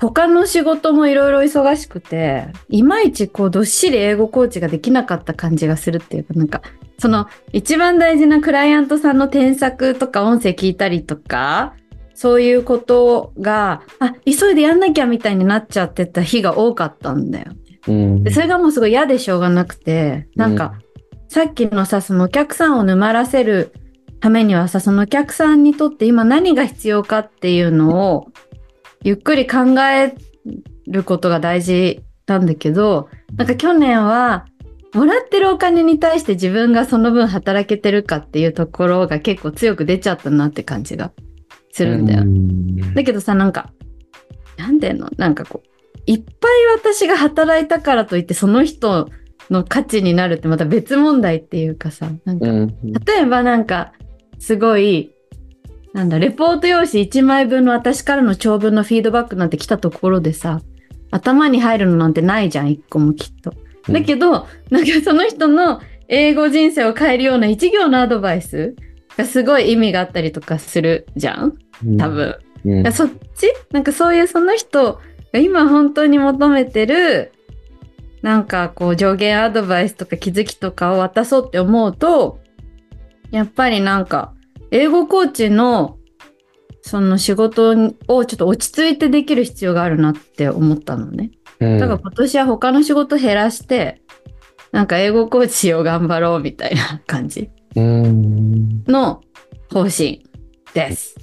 Speaker 2: 他の仕事もいろいろ忙しくて、いまいちこう、どっしり英語コーチができなかった感じがするっていうか、なんか、その、一番大事なクライアントさんの添削とか音声聞いたりとか、そういうことが、あ、急いでやんなきゃみたいになっちゃってた日が多かったんだよ。
Speaker 1: うん。
Speaker 2: でそれがもうすごい嫌でしょうがなくて、なんか、さっきのさ、そのお客さんを沼らせるためにはさ、そのお客さんにとって今何が必要かっていうのを、ゆっくり考えることが大事なんだけど、なんか去年は、もらってるお金に対して自分がその分働けてるかっていうところが結構強く出ちゃったなって感じがするんだよ。
Speaker 1: うん。
Speaker 2: だけどさ、なんか、なんていうの？なんかこう、いっぱい私が働いたからといってその人の価値になるってまた別問題っていうかさ、なんか、
Speaker 1: うん。
Speaker 2: 例えばなんか、すごい、なんだ、レポート用紙1枚分の私からの長文のフィードバックなんて来たところでさ、頭に入るのなんてないじゃん、一個もきっと。だけど、なんかその人の英語人生を変えるような一行のアドバイスがすごい意味があったりとかするじゃん多分。
Speaker 1: うん
Speaker 2: いやそっち？なんかそういうその人が今本当に求めてるなんかこう上限アドバイスとか気づきとかを渡そうって思うとやっぱりなんか英語コーチのその仕事をちょっと落ち着いてできる必要があるなって思ったのね。
Speaker 1: うん
Speaker 2: だから今年は他の仕事減らしてなんか英語コーチを頑張ろうみたいな感じ。
Speaker 1: うん
Speaker 2: の方針です。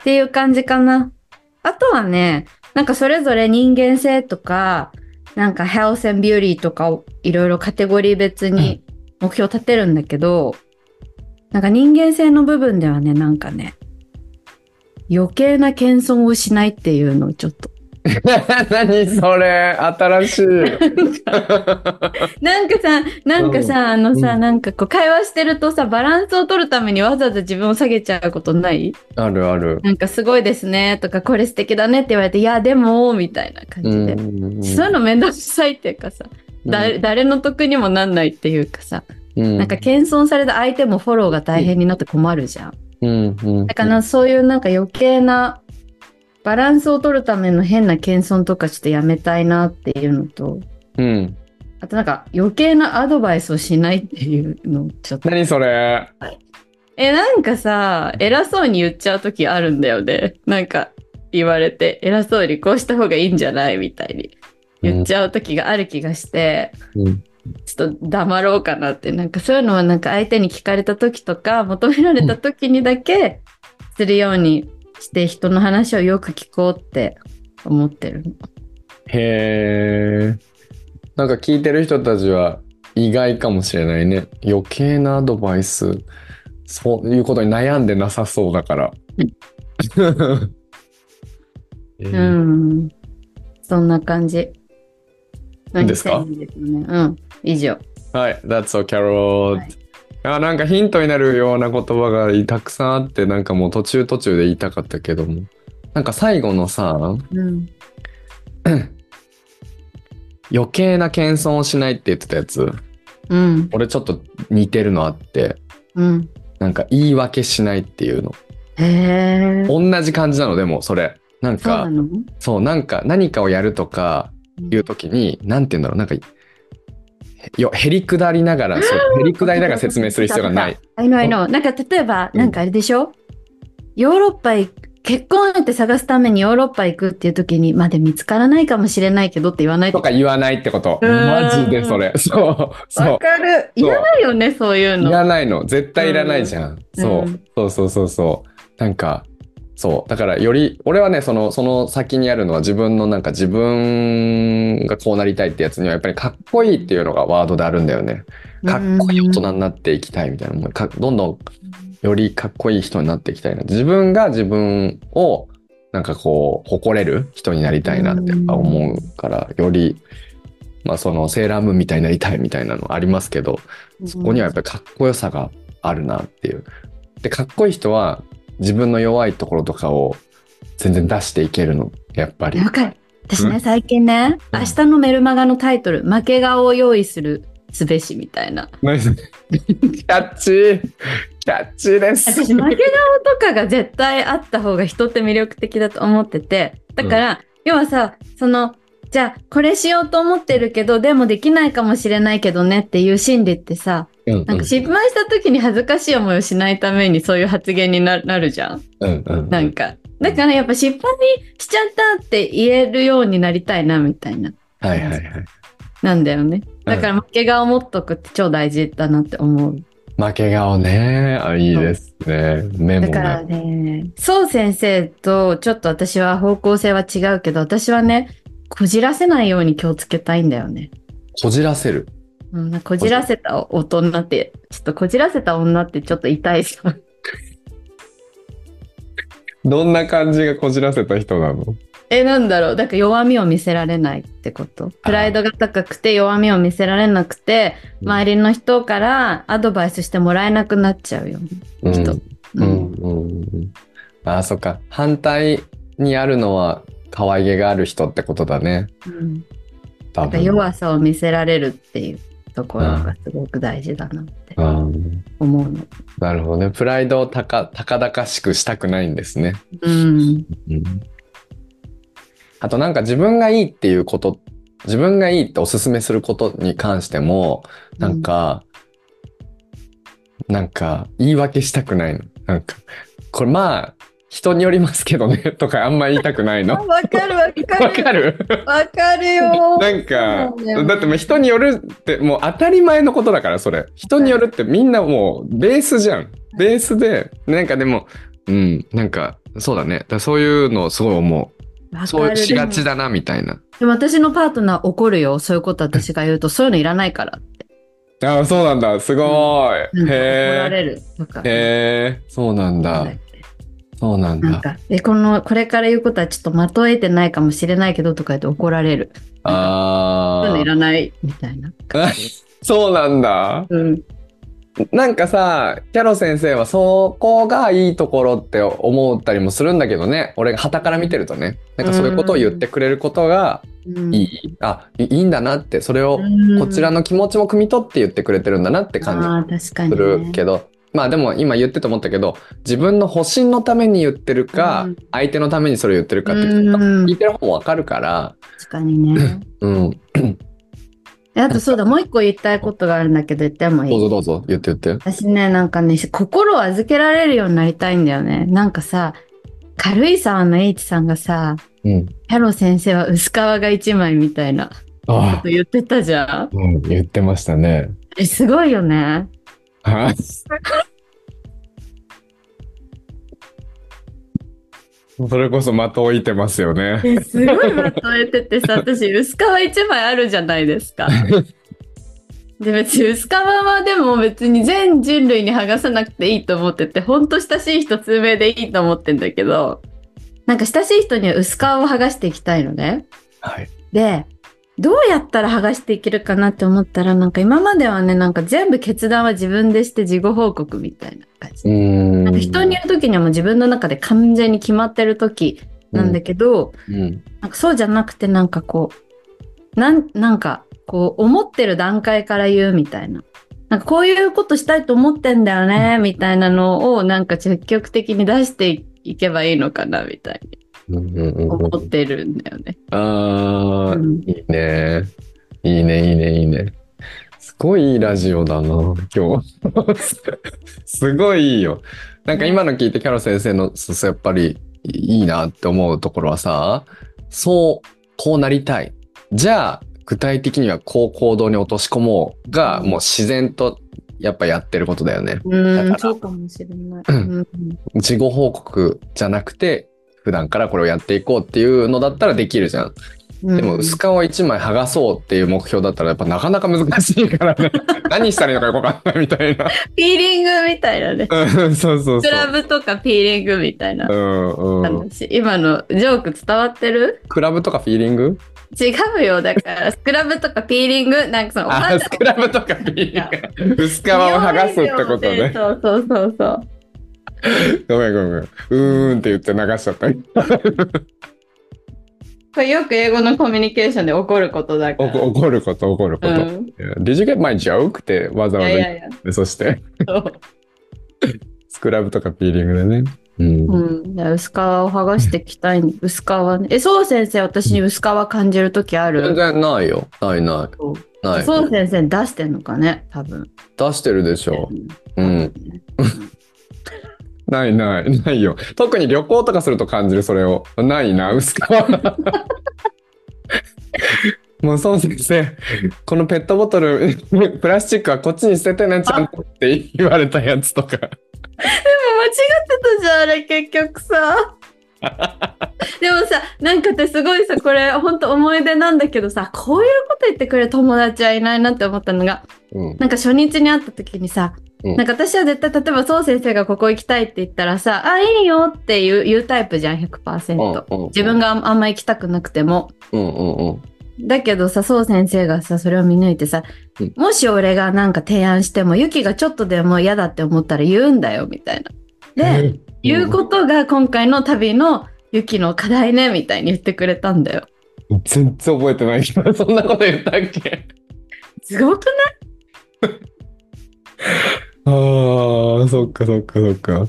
Speaker 2: っていう感じかな。あとはね、なんかそれぞれ人間性とか、なんか health and beauty とかをいろいろカテゴリー別に目標立てるんだけど、なんか人間性の部分ではね、なんかね、余計な謙遜をしないっていうのをちょっと。
Speaker 1: 何それ新しい。
Speaker 2: なんかさ、なんかさ、あのさ、
Speaker 1: うん。
Speaker 2: なんかこう会話してるとさ、バランスを取るためにわざわざ自分を下げちゃうことない？
Speaker 1: あるある。
Speaker 2: なんかすごいですねとかこれ素敵だねって言われていやでもみたいな感じで、
Speaker 1: ん
Speaker 2: そういうのめんどくさいっていうかさ、だ誰の得にもなんないっていうかさ、
Speaker 1: うん。
Speaker 2: なんか謙遜された相手もフォローが大変になって困るじゃん。
Speaker 1: うんうん。
Speaker 2: だからそういうなんか余計なバランスを取るための変な謙遜とかちょっとやめたいなっていうのと
Speaker 1: うん。
Speaker 2: あとなんか余計なアドバイスをしないっていうのをちょっと
Speaker 1: 何それ？
Speaker 2: え、なんかさ、偉そうに言っちゃう時あるんだよね。なんか言われて、偉そうにこうした方がいいんじゃないみたいに言っちゃう時がある気がして、
Speaker 1: うん
Speaker 2: ちょっと黙ろうかなって、なんかそういうのはなんか相手に聞かれた時とか、求められた時にだけするようにして人の話をよく聞こうって思ってるの。
Speaker 1: へえ。なんか聞いてる人たちは意外かもしれないね。余計なアドバイス、そういうことに悩んでなさそうだから。え
Speaker 2: う
Speaker 1: ー
Speaker 2: ん。そんな感じ。
Speaker 1: いいですか？
Speaker 2: 何ですよね。うん。以上。
Speaker 1: はい、That's so Carol、
Speaker 2: はい
Speaker 1: あなんかヒントになるような言葉がたくさんあって、なんかもう途中途中で言いたかったけども。なんか最後のさ、
Speaker 2: うん。
Speaker 1: 余計な謙遜をしないって言ってたやつ、
Speaker 2: うん。
Speaker 1: 俺ちょっと似てるのあって、
Speaker 2: うん。
Speaker 1: なんか言い訳しないっていうの。
Speaker 2: へえ。
Speaker 1: 同じ感じなの、でもそれ。なんか
Speaker 2: そうな、
Speaker 1: んか何かをやるとかいう時に、なんて言うんだろう、なんか、よ、へりくだりながら、そう、へりくだりながら説明する必要がない。。
Speaker 2: I know, I know. なんか例えば、
Speaker 1: うん
Speaker 2: なんかあれでしょ、ヨーロッパ行結婚相手探すためにヨーロッパ行くっていう時に、まで見つからないかもしれないけどって言わない
Speaker 1: とか言わないってこと。
Speaker 2: うん
Speaker 1: マジでそれ。そう、そう。
Speaker 2: わかる。いらないよね、そういう
Speaker 1: い
Speaker 2: の。
Speaker 1: らないの。絶対いらないじゃん。そう
Speaker 2: うん
Speaker 1: そうそうそうそう。なんか、そう。だからより、俺はね、その、その先にあるのは自分のなんか自分がこうなりたいってやつにはやっぱりかっこいいっていうのがワードであるんだよね。かっこいい大人になっていきたいみたいな。もうかどんどんよりかっこいい人になっていきたいな。自分が自分をなんかこう、誇れる人になりたいなってやっぱ思うから、より、まあそのセーラームーンみたいになりたいみたいなのありますけど、そこにはやっぱりかっこよさがあるなっていう。で、かっこいい人は自分の弱いところとかを全然出していけるの、やっぱり。
Speaker 2: わかる。私ね、
Speaker 1: うん
Speaker 2: 最近ね、
Speaker 1: うん
Speaker 2: 明日のメルマガのタイトル、負け顔を用意するすべしみたいな。
Speaker 1: ナイス。キャッチーキャッチーです。
Speaker 2: 私、負け顔とかが絶対あった方が人って魅力的だと思ってて、だから、要はさ、その、じゃあ、これしようと思ってるけど、でもできないかもしれないけどねっていう心理ってさ、
Speaker 1: うん
Speaker 2: なんか失敗した時に恥ずかしい思いをしないためにそういう発言にななるじゃん。
Speaker 1: うんうんうん
Speaker 2: なんか。だからやっぱ失敗しちゃったって言えるようになりたいな、みたいな。
Speaker 1: はいはいはい。
Speaker 2: なんだよね。だから負け顔持っとくって超大事だなって思う。
Speaker 1: 負け顔ね。あ、いいですね。メモ
Speaker 2: だから
Speaker 1: が。
Speaker 2: ね、そう先生とちょっと私は方向性は違うけど、私はね、こじらせないように気をつけたいんだよね。
Speaker 1: こじらせる。
Speaker 2: うん、こじらせた大人って、ちょっとこじらせた女ってちょっと痛いじゃん。
Speaker 1: どんな感じがこじらせた人なの？
Speaker 2: え、なんだろう。だから弱みを見せられないってこと？プライドが高くて弱みを見せられなくて、周りの人からアドバイスしてもらえなくなっちゃうよね。
Speaker 1: うん
Speaker 2: 人
Speaker 1: う
Speaker 2: うん
Speaker 1: んうんうん。あ、そっか。反対にあるのは可愛げがある人ってことだね。
Speaker 2: うん弱さを見せられるっていうところがすごく大事だなって
Speaker 1: うん
Speaker 2: 思うの。
Speaker 1: なるほどね。プライドを高高々しくしたくないんですね。
Speaker 2: うん。
Speaker 1: あとなんか自分がいいっていうこと、自分がいいっておすすめすることに関しても、なんか、なんか言い訳したくないの。なんか、これまあ、人によりますけどね、とかあんま言いたくないの？
Speaker 2: わかるわか
Speaker 1: わかる？
Speaker 2: わかるよ。
Speaker 1: なんか
Speaker 2: だよ、ね
Speaker 1: だってもう人によるってもう当たり前のことだから、それ。人によるってみんなもうベースじゃん。ベースで、なんかでも、うん、なんか、そうだね。だそういうのをすごい思う。
Speaker 2: わ
Speaker 1: そうしがちだな、みたいな。
Speaker 2: でも私のパートナー怒るよ。そういうこと私が言うと、そういうのいらないからって。
Speaker 1: ああ、そうなんだ。すごい。
Speaker 2: なんか怒ら
Speaker 1: へえ。
Speaker 2: れるとか。
Speaker 1: へえ、そうなんだ。そうなんだ。
Speaker 2: なんか、え、この、これから言うことはちょっと的を得てないかもしれないけどとか言って怒られる。そういうのい
Speaker 1: ああ。
Speaker 2: らないみたいな。
Speaker 1: そうなんだ。
Speaker 2: うん。
Speaker 1: なんかさ、キャロ先生はそこがいいところって思ったりもするんだけどね。俺が旗から見てるとね。なんかそういうことを言ってくれることが
Speaker 2: うん
Speaker 1: いい。あ、いいいんだなって、それをこちらの気持ちも汲み取って言ってくれてるんだなって感じす
Speaker 2: ね。
Speaker 1: るけど、まあでも今言ってと思ったけど、自分の保身のために言ってるか、
Speaker 2: うん
Speaker 1: 相手のためにそれを言ってるかって
Speaker 2: うん
Speaker 1: 聞いてる方もわかるから、
Speaker 2: 確かにね。
Speaker 1: うん。
Speaker 2: えあとそうだ、もう一個言いたいことがあるんだけど言ってもいい？
Speaker 1: どうぞどうぞ、言って言って。
Speaker 2: 私ね、なんかね、心を預けられるようになりたいんだよね。なんかさ、軽井沢の H さんがさ、
Speaker 1: うん。
Speaker 2: キャロ先生は薄皮が一枚みたいなこ
Speaker 1: あ
Speaker 2: と言ってたじゃん。
Speaker 1: うん、言ってましたね。
Speaker 2: え、すごいよね。
Speaker 1: はい。それこそ的を置いてますよね。
Speaker 2: えすごいまとえててさ、私、薄皮一枚あるじゃないですか。で、別に薄皮はでも別に全人類に剥がさなくていいと思ってて、ほんと親しい人数名でいいと思ってんだけど、なんか親しい人には薄皮を剥がしていきたいのね。
Speaker 1: はい。
Speaker 2: で、どうやったら剥がしていけるかなって思ったら、なんか今まではね、なんか全部決断は自分でして事後報告みたいな感じ。
Speaker 1: ん。
Speaker 2: なんか人に言う時にはもう自分の中で完全に決まってる時なんだけど、
Speaker 1: うん。
Speaker 2: なんかそうじゃなくてなんかこう、なん、なんかこう思ってる段階から言うみたいな。なんかこういうことしたいと思ってんだよね、みたいなのをなんか積極的に出していけばいいのかな、みたいに
Speaker 1: うんうんうん
Speaker 2: 思ってるんだよね。
Speaker 1: ああ、
Speaker 2: うん
Speaker 1: いいね。いいね、いいね、いいね。すごいいいラジオだな、今日。すごいいいよ。なんか今の聞いてキャロ先生の、やっぱりいいなって思うところはさ、そう、こうなりたい。じゃあ、具体的にはこう行動に落とし込もうが、もう自然とやっぱやってることだよね。
Speaker 2: うん、そうかもしれない。
Speaker 1: う
Speaker 2: うんん
Speaker 1: 事後報告じゃなくて、普段からこれをやっていこうっていうのだったらできるじゃん。でも薄皮を1枚剥がそうっていう目標だったらやっぱなかなか難しいからね。何したらいいのかよくわかんないみたいな。
Speaker 2: ピーリングみたいなね。
Speaker 1: うんそうそうそう。
Speaker 2: スクラブとかピーリングみたいな
Speaker 1: うんうん。
Speaker 2: 話。今のジョーク伝わってる？
Speaker 1: クラブとかフィーリング？
Speaker 2: 違うよ。だから、スクラブとかピーリング、なんかその、
Speaker 1: スクラブとかフィーリング。薄皮を剥がすってことね。
Speaker 2: そうそうそうそう。
Speaker 1: ごめんごめん。うーんって言って流しちゃった。
Speaker 2: これよく英語のコミュニケーションで起こることだか
Speaker 1: お
Speaker 2: ら。
Speaker 1: 怒ること怒ること。
Speaker 2: うん、
Speaker 1: Did you get my joke? ってわざ
Speaker 2: い
Speaker 1: わざ言っ
Speaker 2: やいやいや。
Speaker 1: て、そして、スクラブとかピーリングでね。うん。
Speaker 2: うん。薄皮を剥がしていきたい。薄皮ね。え、そう先生、私に薄皮感じるときあ
Speaker 1: 全
Speaker 2: る
Speaker 1: 然ないよ。ないない。ない。
Speaker 2: そう先生出してんのかね多分。
Speaker 1: 出してるでしょ。う。
Speaker 2: うんん。
Speaker 1: ないない。ないよ。特に旅行とかすると感じる、それを。ないな、薄皮。もうそう先生、このペットボトル、プラスチックはこっちに捨ててね、ちゃんとって言われたやつとか。
Speaker 2: 間違ってたじゃん、あれ結局さ。でもさ、なんか私すごいさ、これ本当思い出なんだけどさ、こういうこと言ってくれる友達はいないなって思ったのが、
Speaker 1: うん。
Speaker 2: なんか初日に会った時にさ、
Speaker 1: うん
Speaker 2: なんか私は絶対、例えばそう先生がここ行きたいって言ったらさ、あ、いいよって言う言うタイプじゃん、100%。
Speaker 1: うんうん
Speaker 2: 自分があんま行きたくなくても。
Speaker 1: うんうんうん。
Speaker 2: だけどさ、そう先生がさ、それを見抜いてさ、
Speaker 1: うん
Speaker 2: もし俺がなんか提案しても、ユキがちょっとでも嫌だって思ったら言うんだよ、みたいな。で、言うことが今回の旅のユキの課題ね、みたいに言ってくれたんだよ。
Speaker 1: 全然覚えてないけど、そんなこと言ったっけ？
Speaker 2: すごくない？
Speaker 1: ああ、そっかそっかそっか。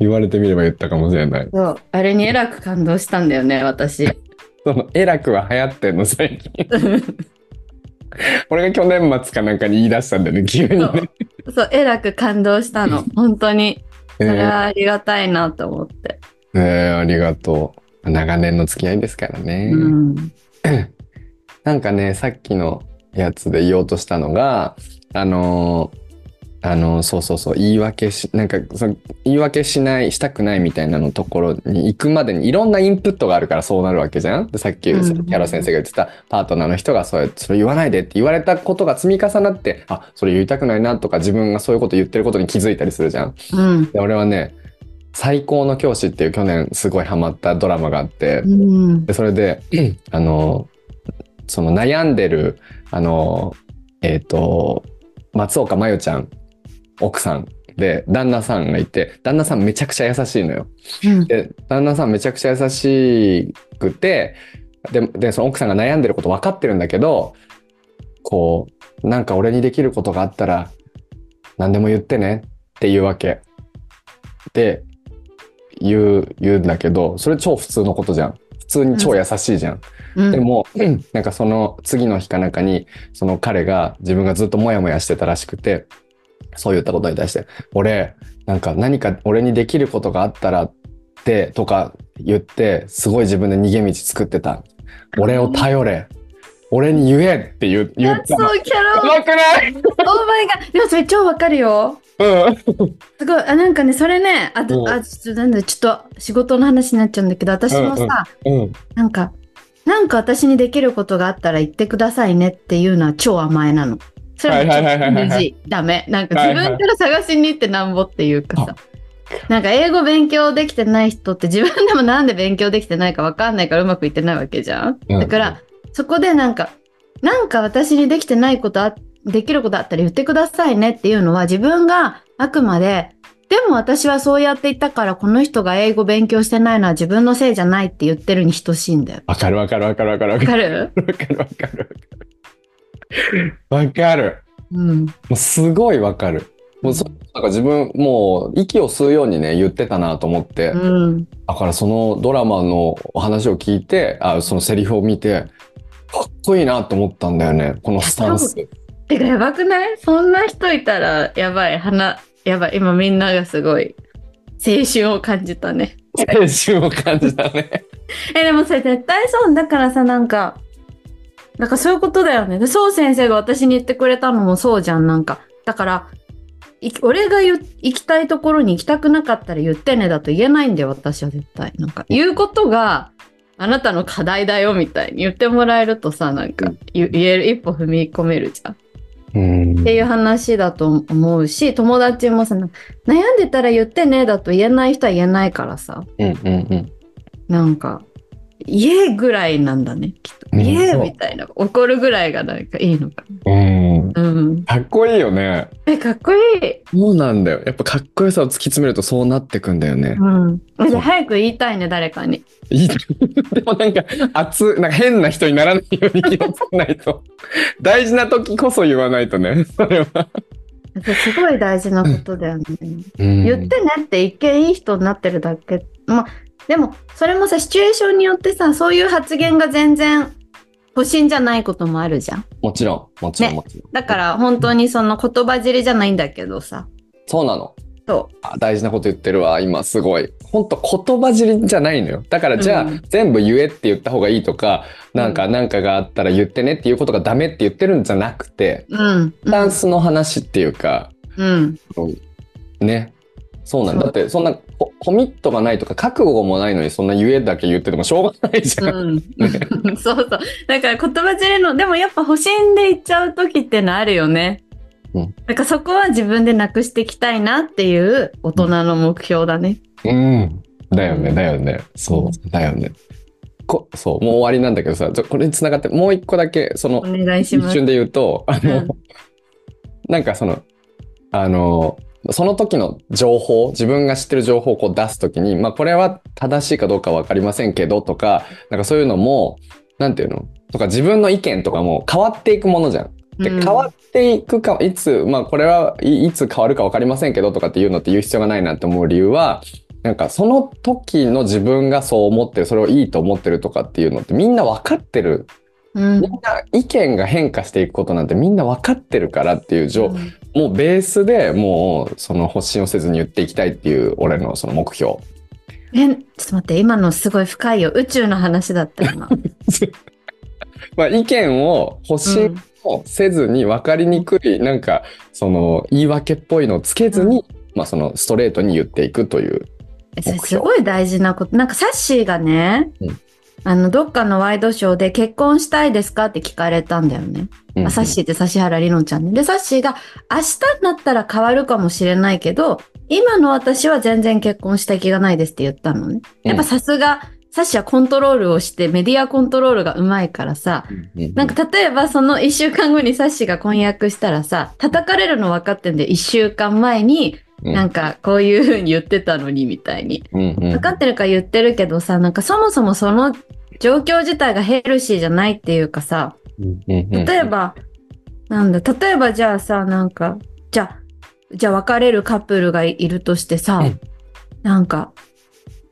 Speaker 1: 言われてみれば言ったかもしれない。
Speaker 2: そう。あれにえらく感動したんだよね、私。
Speaker 1: その、エラクは流行ってんの、最近。俺が去年末かなんかに言い出したんだよね、急にね。
Speaker 2: そう、えらく感動したの。本当に。そ
Speaker 1: えー
Speaker 2: れはありがたいなと思って。
Speaker 1: えーありがとう。長年の付き合いですからね。
Speaker 2: うん。
Speaker 1: なんかね、さっきのやつで言おうとしたのが、あのーあのーそうそうそう、言い訳し、なんか、その言い訳しない、したくないみたいなのところに行くまでにいろんなインプットがあるからそうなるわけじゃんでさっき、
Speaker 2: うん
Speaker 1: キャロ先生が言ってたパートナーの人がそうそれ言わないでって言われたことが積み重なって、あ、それ言いたくないなとか自分がそういうこと言ってることに気づいたりするじゃん。
Speaker 2: うん。
Speaker 1: で俺はね、最高の教師っていう去年すごいハマったドラマがあって、
Speaker 2: うん。
Speaker 1: でそれで、あの、その悩んでる、あの、えっ、と、松岡真代ちゃん、奥さんで、旦那さんがいて、旦那さんめちゃくちゃ優しいのよ。
Speaker 2: うん。
Speaker 1: で、旦那さんめちゃくちゃ優しくて、で、で、その奥さんが悩んでること分かってるんだけど、こう、なんか俺にできることがあったら、何でも言ってねっていうわけ。で、言う、言うんだけど、それ超普通のことじゃん。普通に超優しいじゃん。
Speaker 2: うん。
Speaker 1: でも、なんかその次の日かなんかに、その彼が自分がずっとモヤモヤしてたらしくて、そう言ったことに対して、俺、なんか何か俺にできることがあったらって、とか言って、すごい自分で逃げ道作ってた。俺を頼れ。俺に言えって言う言ったの。
Speaker 2: so キャロ
Speaker 1: うまくない
Speaker 2: ？Oh my god! でもそれ超わかるよ。
Speaker 1: うん。
Speaker 2: すごい、あ、なんかね、それね、あ、
Speaker 1: うん
Speaker 2: あ、ちょっとなんだ、ちょっと仕事の話になっちゃうんだけど、私もさ、
Speaker 1: うん。
Speaker 2: なんか、なんか私にできることがあったら言ってくださいねっていうのは超甘えなの。それは NG ダメ。なんか自分から探しに行ってなんぼっていうかさ。なんか英語勉強できてない人って自分でもなんで勉強できてないかわかんないからうまくいってないわけじゃん。
Speaker 1: うん
Speaker 2: だから、そこでなんか、なんか私にできてないことあ、できることあったら言ってくださいねっていうのは自分があくまで、でも私はそうやって言ったからこの人が英語勉強してないのは自分のせいじゃないって言ってるに等しいんだよ。
Speaker 1: わかるわかるわかるわかるわか
Speaker 2: わ
Speaker 1: る。
Speaker 2: かる
Speaker 1: わかるわかるわかる。
Speaker 2: うん。
Speaker 1: もうすごいわかる。もうそなんか自分もう息を吸うようにね言ってたなと思って、
Speaker 2: うん。
Speaker 1: だからそのドラマのお話を聞いてあそのセリフを見てかっこいいなと思ったんだよねこのスタンス。
Speaker 2: てかやばくない？そんな人いたらやばい。花、やばい。今みんながすごい青春を感じたね。
Speaker 1: 青春を感じたね。
Speaker 2: え、でもそれ絶対そう。だからさ、なんか、なんかそういうことだよね。で、そう先生が私に言ってくれたのもそうじゃん。なんか、だから、い俺が行きたいところに行きたくなかったら言ってねだと言えないんだよ、私は絶対。なんか、言うことが、あなたの課題だよみたいに言ってもらえるとさ、なんか言言える、一歩踏み込めるじゃん。
Speaker 1: うん
Speaker 2: っていう話だと思うし、友達もさ、悩んでたら言ってねだと言えない人は言えないからさ、
Speaker 1: うんうんうん。
Speaker 2: なんか、言えぐらいなんだね、きっと。
Speaker 1: うん
Speaker 2: 言え
Speaker 1: そう
Speaker 2: みたいな。怒るぐらいがなんかいいのか
Speaker 1: うん。
Speaker 2: な。うん。
Speaker 1: かっこいいよね。
Speaker 2: え、かっこいい。
Speaker 1: そうなんだよ。やっぱかっこよさを突き詰めるとそうなってくんだよね。
Speaker 2: うん。じゃあ早く言いたいね、誰かに。
Speaker 1: いい。でもなんか、熱、なんか変な人にならないように気をつけないと。大事な時こそ言わないとね。それは。
Speaker 2: すごい大事なことだよね。
Speaker 1: 言
Speaker 2: 言ってねって一見いい人になってるだけ。まあ、でも、それもさ、シチュエーションによってさ、そういう発言が全然、保身じゃないこともあるじゃん。
Speaker 1: もちろん、もちろん、
Speaker 2: ね
Speaker 1: もちろん。
Speaker 2: だから、本当にその言葉尻じゃないんだけどさ。
Speaker 1: そうなの。
Speaker 2: そ
Speaker 1: あ大事なこと言ってるわ、今すごい。ほんと言葉尻じゃないのよ。だからじゃあ、
Speaker 2: うん
Speaker 1: 全部言えって言った方がいいとか、なんか、
Speaker 2: う
Speaker 1: なんかがあったら言ってねっていうことがダメって言ってるんじゃなくて、
Speaker 2: う。うん。
Speaker 1: スタンスの話っていうか、
Speaker 2: うん。
Speaker 1: ね。そうなんだって、そんなココミットがないとか、覚悟もないのに、そんな言えだけ言っててもしょうがないじゃん。
Speaker 2: うん。そうそう。だから言葉尻の、でもやっぱ保身で言っちゃう時ってのあるよね。
Speaker 1: うん。
Speaker 2: だからそこは自分でなくしていきたいなっていう大人の目標だね。
Speaker 1: うん。だよね、だよね。そう、だよね。こそう、もう終わりなんだけどさ、これにつながって、もう一個だけ、その
Speaker 2: お、願いします。
Speaker 1: 一瞬で言うと、あの、
Speaker 2: うん
Speaker 1: なんかその、あの、その時の情報、自分が知ってる情報をこう出すときに、まあこれは正しいかどうかわかりませんけどとか、なんかそういうのも、なんていうの？とか自分の意見とかも変わっていくものじゃん。で、
Speaker 2: うん
Speaker 1: 変わっていくか、いつ、まあこれはいいつ変わるかわかりませんけどとかっていうのって言う必要がないなって思う理由は、なんかその時の自分がそう思ってる、それをいいと思ってるとかっていうのってみんな分かってる
Speaker 2: うん
Speaker 1: みんな意見が変化していくことなんてみんな分かってるからっていう状、
Speaker 2: うん
Speaker 1: もうベースでもうその発信をせずに言っていきたいっていう俺のその目標。
Speaker 2: え、ちょっと待って、今のすごい深いよ。宇宙の話だったよな。
Speaker 1: まあ意見を発信をせずに分かりにくいなんかその言い訳っぽいのをつけずに、まあそのストレートに言っていくという。
Speaker 2: えそれすごい大事なこと。なんかサッシーがね、
Speaker 1: うん
Speaker 2: あの、どっかのワイドショーで結婚したいですかって聞かれたんだよね。
Speaker 1: うん
Speaker 2: あサッシーって指原莉乃ちゃんね。で、サッシーが明日になったら変わるかもしれないけど、今の私は全然結婚したい気がないですって言ったのね。やっぱさすが、サッシーはコントロールをしてメディアコントロールがうまいからさ、
Speaker 1: うん
Speaker 2: なんか例えばその一週間後にサッシーが婚約したらさ、叩かれるの分かってんで一週間前に
Speaker 1: うん
Speaker 2: なんかこういう風に言ってたのにみたいに。分かってるから言ってるけどさ、なんかそもそもその状況自体がヘルシーじゃないっていうかさ、例えば、なんだ、例えばじゃあさ、なんか、じゃあ、じゃあ別れるカップルがいるとしてさ、
Speaker 1: うん。
Speaker 2: なんか、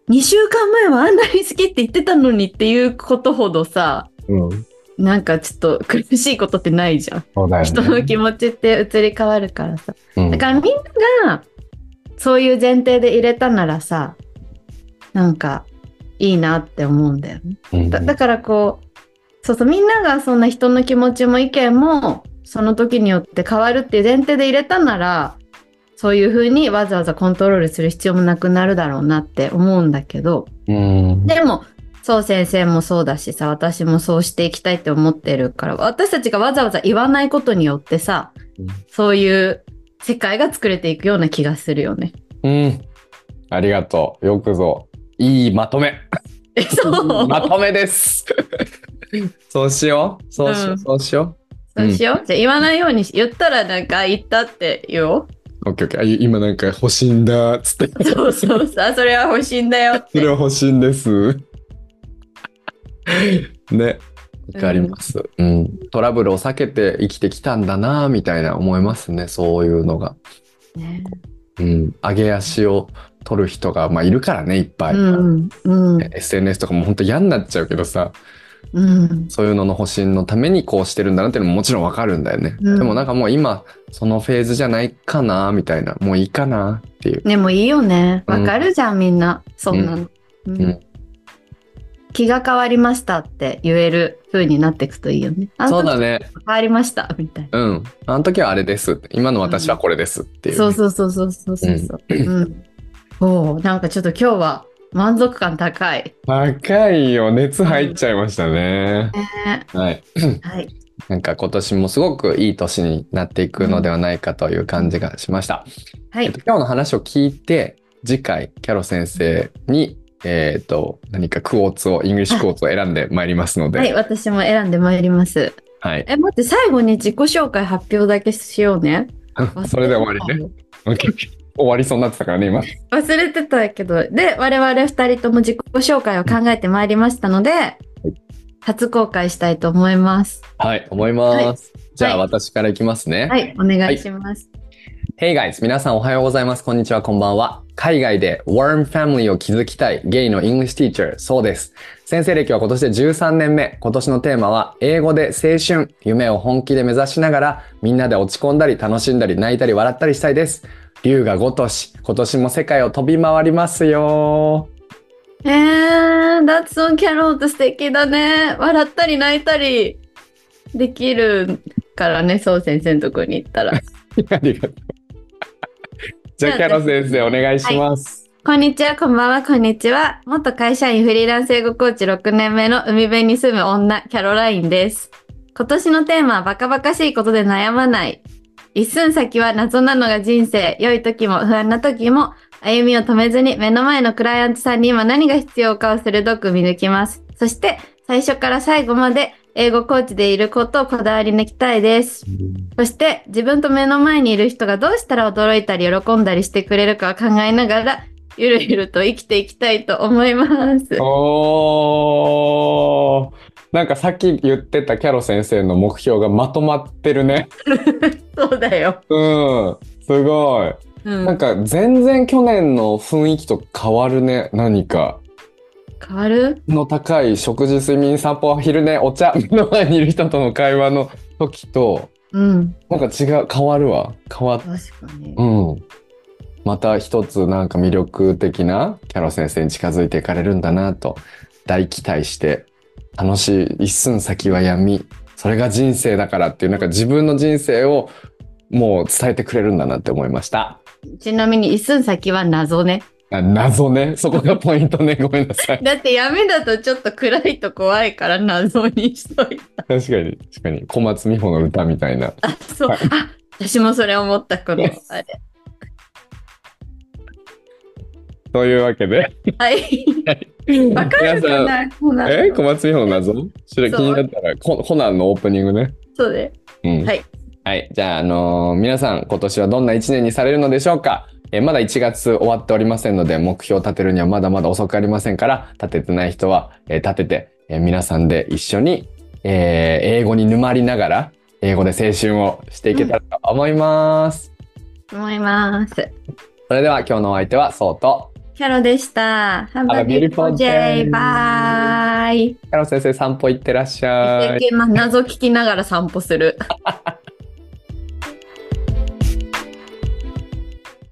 Speaker 2: 2週間前はあんなに好きって言ってたのにっていうことほどさ、
Speaker 1: うん。
Speaker 2: なんかちょっと苦しいことってないじゃん。
Speaker 1: ね。
Speaker 2: 人の気持ちって移り変わるからさ。
Speaker 1: うん。
Speaker 2: だからみんながそういう前提で入れたならさ、なんかいいなって思うんだよね。
Speaker 1: うん
Speaker 2: だだからこう、そうそう、みんながそんな人の気持ちも意見もその時によって変わるっていう前提で入れたなら、そういうふうにわざわざコントロールする必要もなくなるだろうなって思うんだけど、
Speaker 1: うん
Speaker 2: でも、そう先生もそうだしさ、私もそうしていきたいって思ってるから、私たちがわざわざ言わないことによってさ、
Speaker 1: うん
Speaker 2: そういう世界が作れていくような気がするよね。
Speaker 1: うん。ありがとう。よくぞ。いいまとめ。
Speaker 2: え、そう？
Speaker 1: まとめです。そうしよう。そうしよう。
Speaker 2: うん
Speaker 1: そうしよ
Speaker 2: そうしよう？じゃあ言わないようにし、言ったらなんか言ったって言おう？
Speaker 1: う。オッケーオッケーあ。今なんか欲しいんだ。つって。
Speaker 2: そうそうさ、それは欲しいんだよ。
Speaker 1: それは欲しいんです。ね。わかります、うん。トラブルを避けて生きてきたんだな、みたいな思いますね。そういうのが。
Speaker 2: ね
Speaker 1: うん。上げ足を取る人が、まあ、いるからね、いっぱい。
Speaker 2: うん、うん、
Speaker 1: SNS とかも本当嫌になっちゃうけどさ、
Speaker 2: うん。
Speaker 1: そういうのの保身のためにこうしてるんだなっていうのももちろんわかるんだよね。
Speaker 2: うん
Speaker 1: でもなんかもう今、そのフェーズじゃないかな、みたいな。もういいかなっていう。
Speaker 2: でもいいよね。
Speaker 1: うん
Speaker 2: わかるじゃん、みんな。そんなの。うん
Speaker 1: うん
Speaker 2: 気が変わりましたって言える風になっていくといいよね。
Speaker 1: そうだね。
Speaker 2: 変わりました、みたいな。
Speaker 1: うん。あの時はあれです。今の私はこれですっていうね、
Speaker 2: そうそうそうそうそうそうそう。うん。おうなんかちょっと今日は満足感高い。
Speaker 1: 高いよ。熱入っちゃいましたね。
Speaker 2: ね
Speaker 1: はい。
Speaker 2: はい。
Speaker 1: なんか今年もすごくいい年になっていくのではないかという感じがしました。
Speaker 2: はい
Speaker 1: えっと。今日の話を聞いて、次回、キャロ先生に、えっ、と、何か quotes を、 English quotes を選んでまいりますので、
Speaker 2: はい。私も選んでまいります。
Speaker 1: はい。
Speaker 2: え、待って、最後に自己紹介発表だけしようね。
Speaker 1: それで終わりね。オッケーオッケー終わりそうになってたからね、今。
Speaker 2: 忘れてたけど、で、我々二人とも自己紹介を考えてまいりましたので、初公開したいと思います。
Speaker 1: はい、思います。じゃあ、
Speaker 2: はい
Speaker 1: 私からいきますね。
Speaker 2: はい、お願いします。
Speaker 1: Hey guys! 皆さんおはようございます。こんにちは、こんばんは。海外で Warm Family を築きたいゲイの English Teacher、そうです。先生歴は今年で13年目。今年のテーマは、英語で青春、夢を本気で目指しながら、みんなで落ち込んだり、楽しんだり、泣いたり、笑ったりしたいです。龍が如し、今年も世界を飛び回りますよ。
Speaker 2: えー、That's so carrot 素敵だね。笑ったり泣いたりできるからね、そう先生のとこに行ったら。
Speaker 1: ありがとう。じゃあ、キャロ先生、お願いします。
Speaker 2: こんにちは、こんばんは、こんにちは。元会社員フリーランス英語コーチ6年目の海辺に住む女、キャロラインです。今年のテーマはバカバカしいことで悩まない。一寸先は謎なのが人生。良い時も不安な時も歩みを止めずに目の前のクライアントさんに今何が必要かを鋭く見抜きます。そして最初から最後まで英語コーチでいることをこだわり抜きたいです。そして自分と目の前にいる人がどうしたら驚いたり喜んだりしてくれるかを考えながらゆるゆると生きていきたいと思います。
Speaker 1: おー。なんかさっき言ってたキャロ先生の目標がまとまってるね。
Speaker 2: そうだよ。
Speaker 1: うん。すごい。
Speaker 2: うん
Speaker 1: なんか全然去年の雰囲気と変わるね。何か。
Speaker 2: 変わる？
Speaker 1: の高い食事、睡眠、散歩、昼寝、お茶、目の前にいる人との会話の時と、
Speaker 2: うん。
Speaker 1: なんか違う、変わるわ。変わっ、
Speaker 2: 確かに。
Speaker 1: うん。また一つなんか魅力的なキャロ先生に近づいていかれるんだなと大期待して、楽しい一寸先は闇。それが人生だからっていう、なんか自分の人生をもう伝えてくれるんだなって思いました。
Speaker 2: ちなみに一寸先は謎ね。
Speaker 1: あ謎ね？そこがポイントね？ごめんなさい。
Speaker 2: だって闇だとちょっと暗いと怖いから謎にしといた。
Speaker 1: 確かに、確かに。小松美穂の歌みたいな。
Speaker 2: あ、そう。
Speaker 1: はい
Speaker 2: あ、私もそれ思った、この、あれ。
Speaker 1: というわけで。
Speaker 2: はい。わかるかなコナン
Speaker 1: え小松美穂の謎？それ気になったらコ、コナンのオープニングね。
Speaker 2: そうで。
Speaker 1: うん。
Speaker 2: はい。
Speaker 1: はい。じゃあ、あのー皆さん、今年はどんな一年にされるのでしょうか？えーまだ1月終わっておりませんので、目標を立てるにはまだまだ遅くありませんから、立ててない人は、えー立てて、えー皆さんで一緒に、えー英語に沼りながら、英語で青春をしていけたらと思います。
Speaker 2: 思います。
Speaker 1: それでは今日のお相手は、そうと、
Speaker 2: キャロでした。Have
Speaker 1: Have a
Speaker 2: a beautiful
Speaker 1: beautiful
Speaker 2: day.
Speaker 1: day.
Speaker 2: Bye.
Speaker 1: キャロ先生散歩行ってらっしゃい
Speaker 2: 謎聞きながら散歩する。